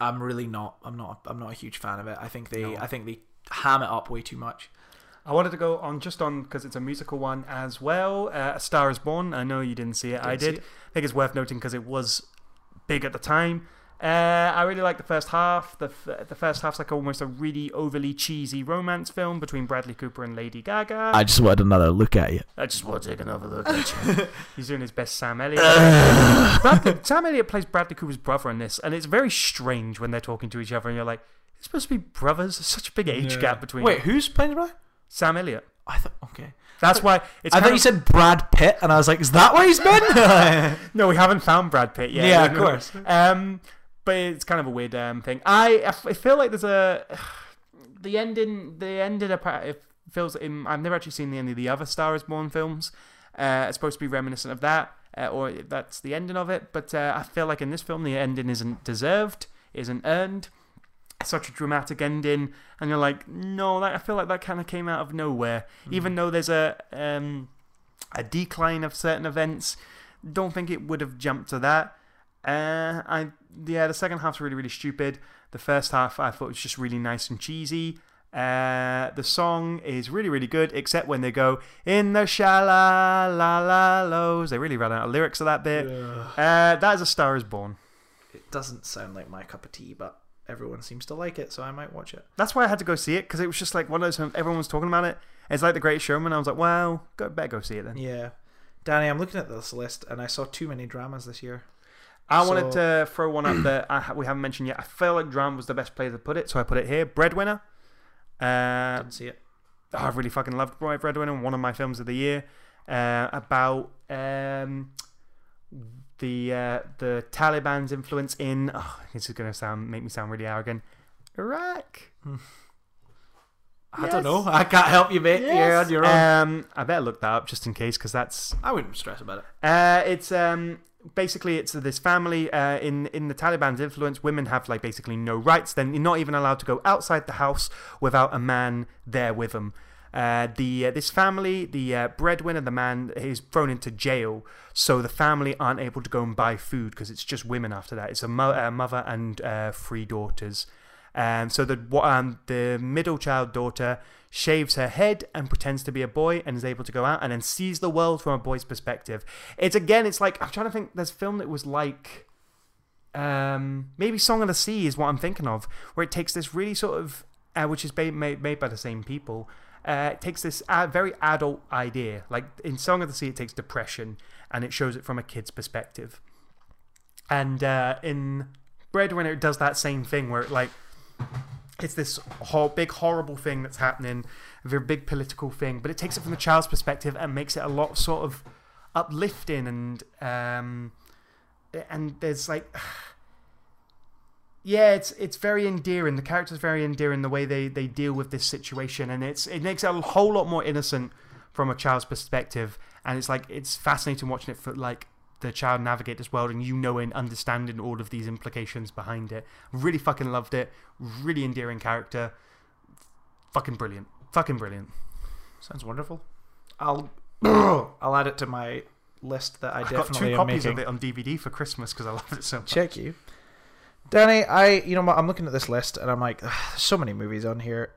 I'm really not. I'm not. I'm not a huge fan of it. I think they. No. I think they ham it up way too much. I wanted to go on just on because it's a musical one as well. Uh, a Star is Born. I know you didn't see it. I Didn't see did. it. I think it's worth noting because it was big at the time. Uh, I really like the first half. The f- the first half's like almost a really overly cheesy romance film between Bradley Cooper and Lady Gaga. I, just wanted another look at you. I just want to take another look at you. He's doing his best Sam Elliott. Bradley, Sam Elliott plays Bradley Cooper's brother in this, and it's very strange when they're talking to each other, and you're like, "They're supposed to be brothers." There's such a big age Yeah. gap between Wait, who's playing the brother? Sam Elliott. I thought. Okay. That's why it's. I kind thought you said Brad Pitt, and I was like, is that where he's been? No, we haven't found Brad Pitt yet. Yeah, of course. Um, but it's kind of a weird um, thing. I feel like there's a the ending. The ending. It feels. In, I've never actually seen the end of the other Star Is Born films. Uh, it's supposed to be reminiscent of that, uh, or that's the ending of it. But uh, I feel like in this film, the ending isn't deserved, isn't earned. It's such a dramatic ending, and you're like, no, that, I feel like that kind of came out of nowhere. Even though there's a um, a decline of certain events, don't think it would have jumped to that. Uh, I yeah, the second half's really really stupid. The first half I thought was just really nice and cheesy. Uh, the song is really really good, except when they go in the shala la la lows. They really ran out of lyrics of that bit. Uh, that is a Star Is Born. it doesn't sound like my cup of tea, but everyone seems to like it, so I might watch it. That's why I had to go see it because it was just like one of those. films- Everyone was talking about it. It's like The Greatest Showman. I was like, well, go better go see it then. Yeah. Danny, I'm looking at this list, and I saw too many dramas this year. I So- wanted to throw one up that I, we haven't mentioned yet. I felt like Dram was the best place to put it, so I put it here. Breadwinner. Uh, Didn't see it. oh, I really fucking loved Breadwinner, one of my films of the year. Uh, about um, the uh, the Taliban's influence in. Oh, this is gonna sound make me sound really arrogant. Iraq. I Yes. don't know. I can't help you, mate. You're on your own. Um, I better look that up just in case because that's I wouldn't stress about it. Uh, it's um basically it's this family uh, in in the Taliban's influence. Women have like basically no rights. Then you're not even allowed to go outside the house without a man there with them. Uh, the uh, this family, the uh, breadwinner, the man is thrown into jail, so the family aren't able to go and buy food because it's just women after that. It's a, mo- a mother and uh, three daughters. Um, so the um, the middle child daughter shaves her head and pretends to be a boy and is able to go out and then sees the world from a boy's perspective. It's again, it's like I'm trying to think. There's a film that was like, um, maybe Song of the Sea is what I'm thinking of, where it takes this really sort of, uh, which is made made by the same people. Uh, it takes this uh, very adult idea, like in Song of the Sea, it takes depression and it shows it from a kid's perspective. And uh, in Breadwinner, it does that same thing where it like it's this whole big horrible thing that's happening, a very big political thing, but it takes it from the child's perspective and makes it a lot sort of uplifting and um, and there's like yeah, it's it's very endearing. The character's very endearing the way they, they deal with this situation, and it's it makes it a whole lot more innocent from a child's perspective. And it's like it's fascinating watching it for like the child navigate this world, and you knowing, understanding all of these implications behind it. Really fucking loved it. Really endearing character. Fucking brilliant. Fucking brilliant. Sounds wonderful. I'll I'll add it to my list that I, I got two am copies making. of it on DVD for Christmas because I loved it so much. Check you. Danny, I you know I'm looking at this list and I'm like, there's so many movies on here.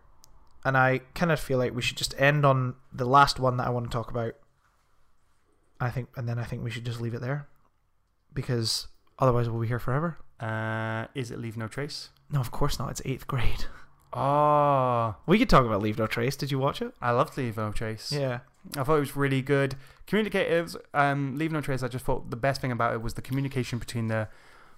and I kind of feel like we should just end on the last one that I want to talk about. I think, and then I think we should just leave it there, because otherwise we'll be here forever. Uh, is it Leave No Trace? No, of course not. It's eighth grade. Oh, We could talk about Leave No Trace. Did you watch it? I loved Leave No Trace. Yeah. I thought it was really good. Communicatives, um, Leave No Trace, I just thought the best thing about it was the communication between the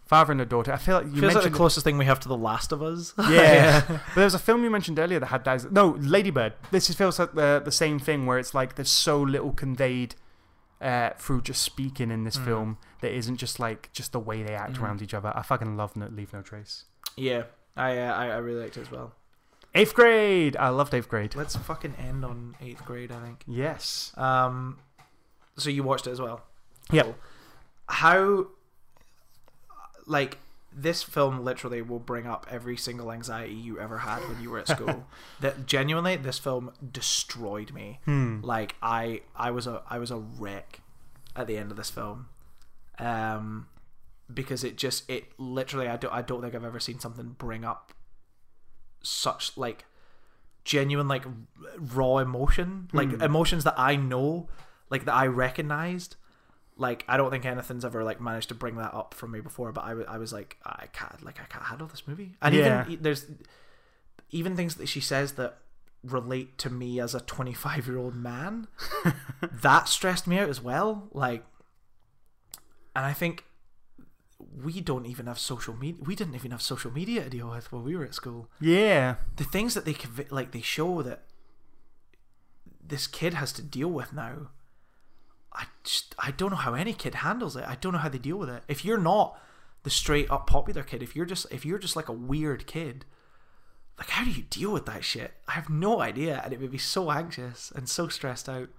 father and the daughter. I feel like you Feels like mentioned the closest thing we have to The Last of Us. Yeah. But there was a film you mentioned earlier that had that. No, Ladybird. This is, feels like the the same thing where it's like there's so little conveyed uh, through just speaking in this Mm. film that isn't just like just the way they act Mhm. around each other. I fucking love no, Leave No Trace. yeah. I, uh, I I really liked it as well. Eighth grade. I loved eighth grade. Let's fucking end on eighth grade. I think. Yes. Um, so you watched it as well. Yeah. Cool. How, like, this film literally will bring up every single anxiety you ever had when you were at school. that genuinely, this film destroyed me. Hmm. Like, I, I was a, I was a wreck at the end of this film. Um, because it just, it literally, I don't, I don't think I've ever seen something bring up such like genuine like raw emotion like Hmm. emotions that i know like that i recognized like i don't think anything's ever like managed to bring that up from me before but i, w- I was like i can't like i can't handle this movie and Yeah. even there's even things that she says that relate to me as a 25 year old man that stressed me out as well like and i think we don't even have social media we didn't even have social media to deal with when we were at school Yeah. the things that they convey, like they show that this kid has to deal with now i just i don't know how any kid handles it. I don't know how they deal with it. If you're not the straight up popular kid if you're just if you're just like a weird kid like how do you deal with that shit? I have no idea and it made me so anxious and so stressed out.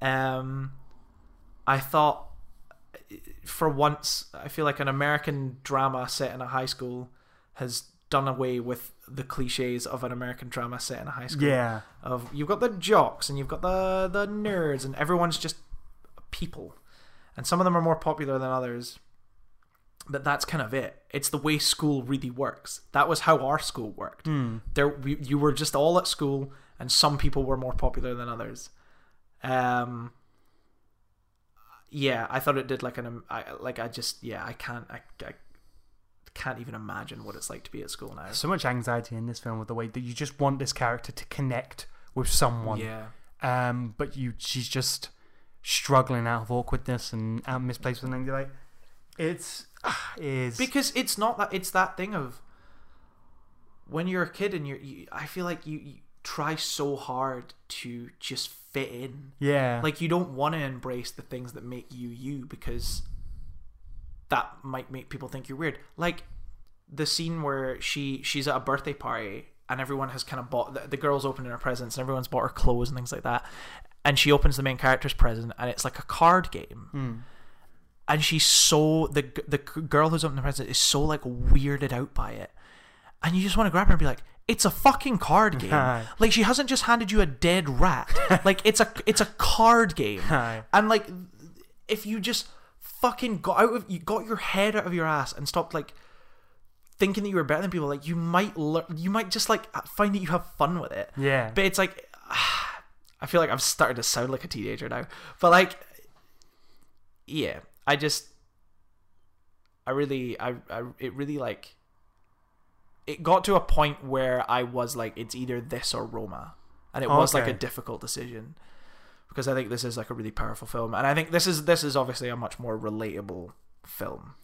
Um i thought for once i feel like an american drama set in a high school has done away with the cliches of an american drama set in a high school. Yeah. of you've got the jocks and you've got the the nerds and everyone's just people. And some of them are more popular than others but that's kind of it. It's the way school really works. That was how our school worked. Hmm. there we, you were just all at school and some people were more popular than others. Um yeah i thought it did like an I, like i just yeah i can't I, I can't even imagine what it's like to be at school now. So much anxiety in this film with the way that you just want this character to connect with someone. yeah. Um, but you, she's just struggling out of awkwardness and out of misplacement, and you're like, it's ah, is. Because it's not that it's that thing of when you're a kid and you're you, i feel like you, you try so hard to just fit in. Yeah, like you don't want to embrace the things that make you you because that might make people think you're weird. Like the scene where she she's at a birthday party and everyone has kind of bought the, the girl's opening her presents and everyone's bought her clothes and things like that and she opens the main character's present and it's like a card game. Hmm. and she's so the the girl who's opening the present is so like weirded out by it. And you just want to grab her and be like it's a fucking card game. Like she hasn't just handed you a dead rat. Like it's a it's a card game. And like if you just fucking got out of you got your head out of your ass and stopped like thinking that you were better than people like you might learn you might just like find that you have fun with it. Yeah, but it's like I feel like I'm starting to sound like a teenager now. But like yeah, I just I really I, I it really like it got to a point where I was like it's either this or Roma. And it was like a difficult decision. Because I think this is like a really powerful film. And I think this is this is obviously a much more relatable film.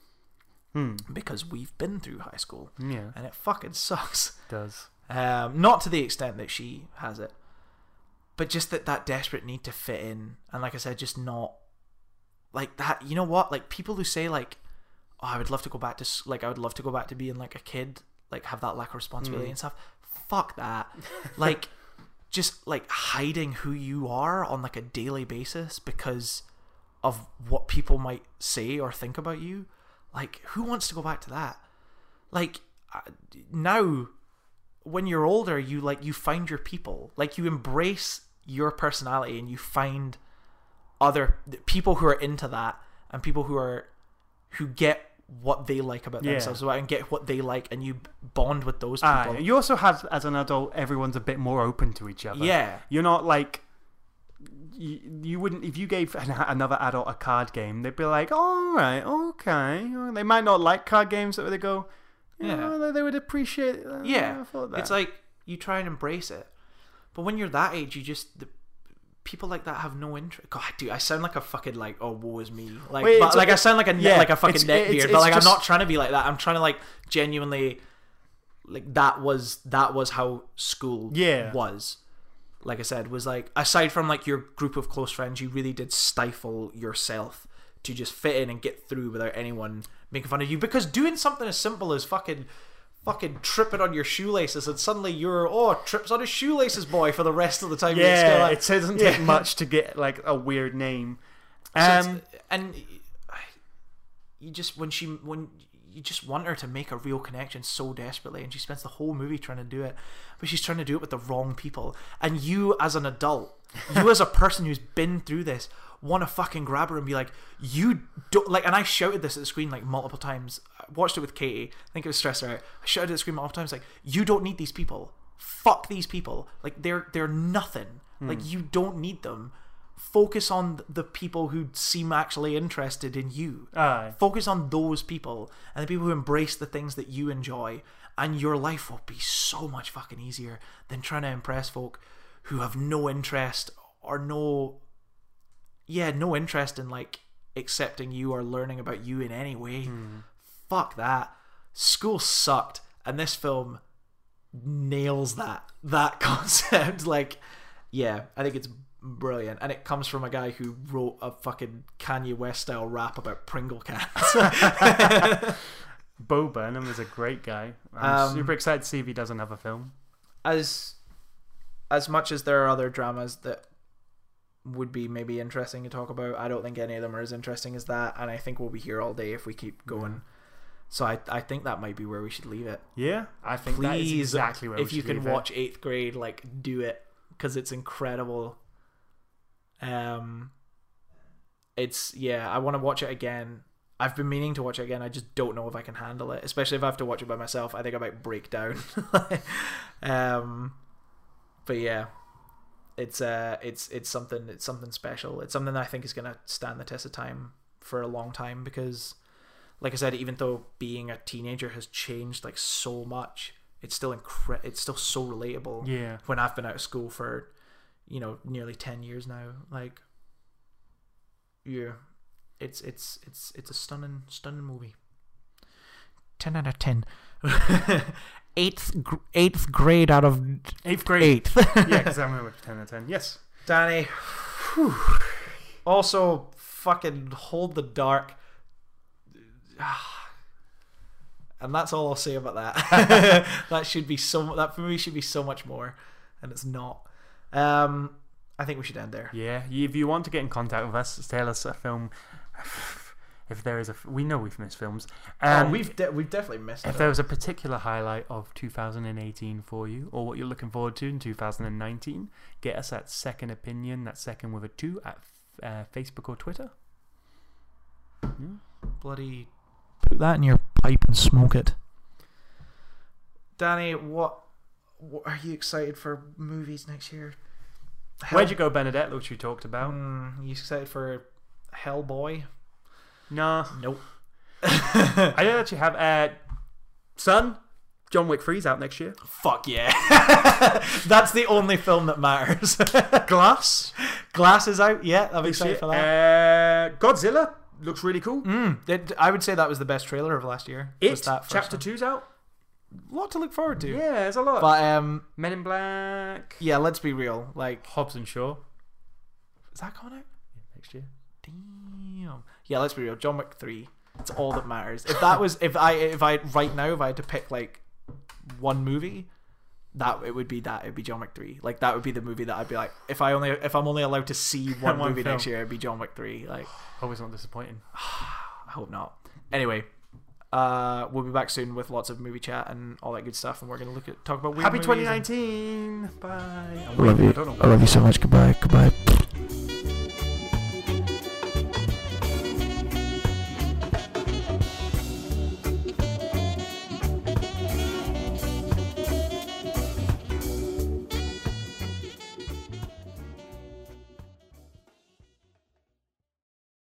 Hmm. Because we've been through high school. yeah, And it fucking sucks. does Um, not to the extent that she has it, but just that that desperate need to fit in, and like I said, just not like that. You know what? Like people who say like, "Oh, I would love to go back to like I would love to go back to being like a kid, like have that lack of responsibility Mm. and stuff." Fuck that. like, just like hiding who you are on like a daily basis because of what people might say or think about you. Like, who wants to go back to that? Like now when you're older you like you find your people like you embrace your personality and you find other people who are into that and people who are who get what they like about Yeah. themselves and get what they like and you bond with those people. Aye. You also have, as an adult, everyone's a bit more open to each other. yeah. You're not like. You, you wouldn't if you gave an, another adult a card game they'd be like all right okay they might not like card games but they go Yeah. yeah they, they would appreciate uh, Yeah. It's like you try and embrace it. But when you're that age, you just the, people like that have no interest. God, dude, I sound like a fucking like oh woe is me. Like, Wait, but, like I sound like a yeah, like a fucking neckbeard. But like just- I'm not trying to be like that. I'm trying to like genuinely like that was that was how school Yeah. was. Like I said, was like aside from like your group of close friends, you really did stifle yourself to just fit in and get through without anyone making fun of you. Because doing something as simple as fucking fucking tripping on your shoelaces and suddenly you're oh trips on his shoelaces boy for the rest of the time. you're yeah it doesn't Yeah. take much to get like a weird name So um and you just when she when you just want her to make a real connection so desperately and she spends the whole movie trying to do it but she's trying to do it with the wrong people and you as an adult you as a person who's been through this want to fucking grab her and be like you don't like and I shouted this at the screen like multiple times watched it with Katie. I think it was stressed out I shouted at the screen multiple times like you don't need these people. Fuck these people. Like they're they're nothing. Like hmm. you don't need them. Focus on the people who seem actually interested in you. Aye. focus on those people and the people who embrace the things that you enjoy. And your life will be so much fucking easier than trying to impress folk who have no interest or no yeah no interest in like accepting you or learning about you in any way hmm. Fuck that. School sucked. And this film nails that that concept. Like yeah i think it's brilliant. And it comes from a guy who wrote a fucking kanye west style rap about pringle cans Bo Burnham is a great guy. I'm Um, super excited to see if he does another film. As as much as there are other dramas that would be maybe interesting to talk about i don't think any of them are as interesting as that. And i think we'll be here all day if we keep going so i i think that might be where we should leave it. Yeah. I think that is exactly where we if you can leave it. watch eighth grade like do it because it's incredible. Um it's yeah i want to watch it again. I've been meaning to watch it again i just don't know if i can handle it especially if i have to watch it by myself i think i might break down. Um but yeah it's uh it's it's something it's something special. It's something that i think is going to stand the test of time for a long time because like I said, even though being a teenager has changed like so much, it's still incre- it's still so relatable. yeah When I've been out of school for, you know, nearly ten years now, like, yeah, it's it's it's it's a stunning stunning movie. Ten out of ten. eighth gr- eighth grade out of eighth grade eighth. yeah because I'm with 10 out of 10 yes Danny. whew. Also, fucking hold the dark. And that's all I'll say about that. that should be so. That movie should be so much more, and it's not. Um, I think we should end there. Yeah, if you want to get in contact with us, tell us a film. If there is a, we know we've missed films. Um, oh, we've de- we've definitely missed if there was a particular highlight of 2018 for you, or what you're looking forward to in 2019, get us at Second Opinion. That's second with a two at uh, Facebook or Twitter. Bloody put that in your pipe and smoke it. Danny, what, what are you excited for movies next year? Where'd you go, Bernadette? Which you talked about. Mm, you excited for Hellboy? Nah, Nope. I don't actually have. Uh, son, John Wick 3's out next year. Fuck yeah. That's the only film that matters. Glass. Glass is out. Yeah, I'm this excited for that. Uh, Godzilla looks really cool. Mm, it- I would say that was the best trailer of last year. was It that chapter one. two's out. A lot to look forward to. Yeah, there's a lot. But um, Men in Black. yeah, let's be real. Like, Hobbs and Shaw is that coming out? next year. Damn. Yeah, let's be real. John Wick three. It's all that matters. If that was, if I, if I right now, if I had to pick like one movie, that it would be that. It'd be John Wick three. Like that would be the movie that I'd be like, if I only, if I'm only allowed to see one, One movie film. next year, it'd be John Wick three. Like, Always not disappointing. I hope not. Anyway, uh, we'll be back soon with lots of movie chat and all that good stuff, and we're gonna look at talk about weird Happy movies and- 2019. Bye. I'm love you. I I love you so much. Goodbye. Goodbye.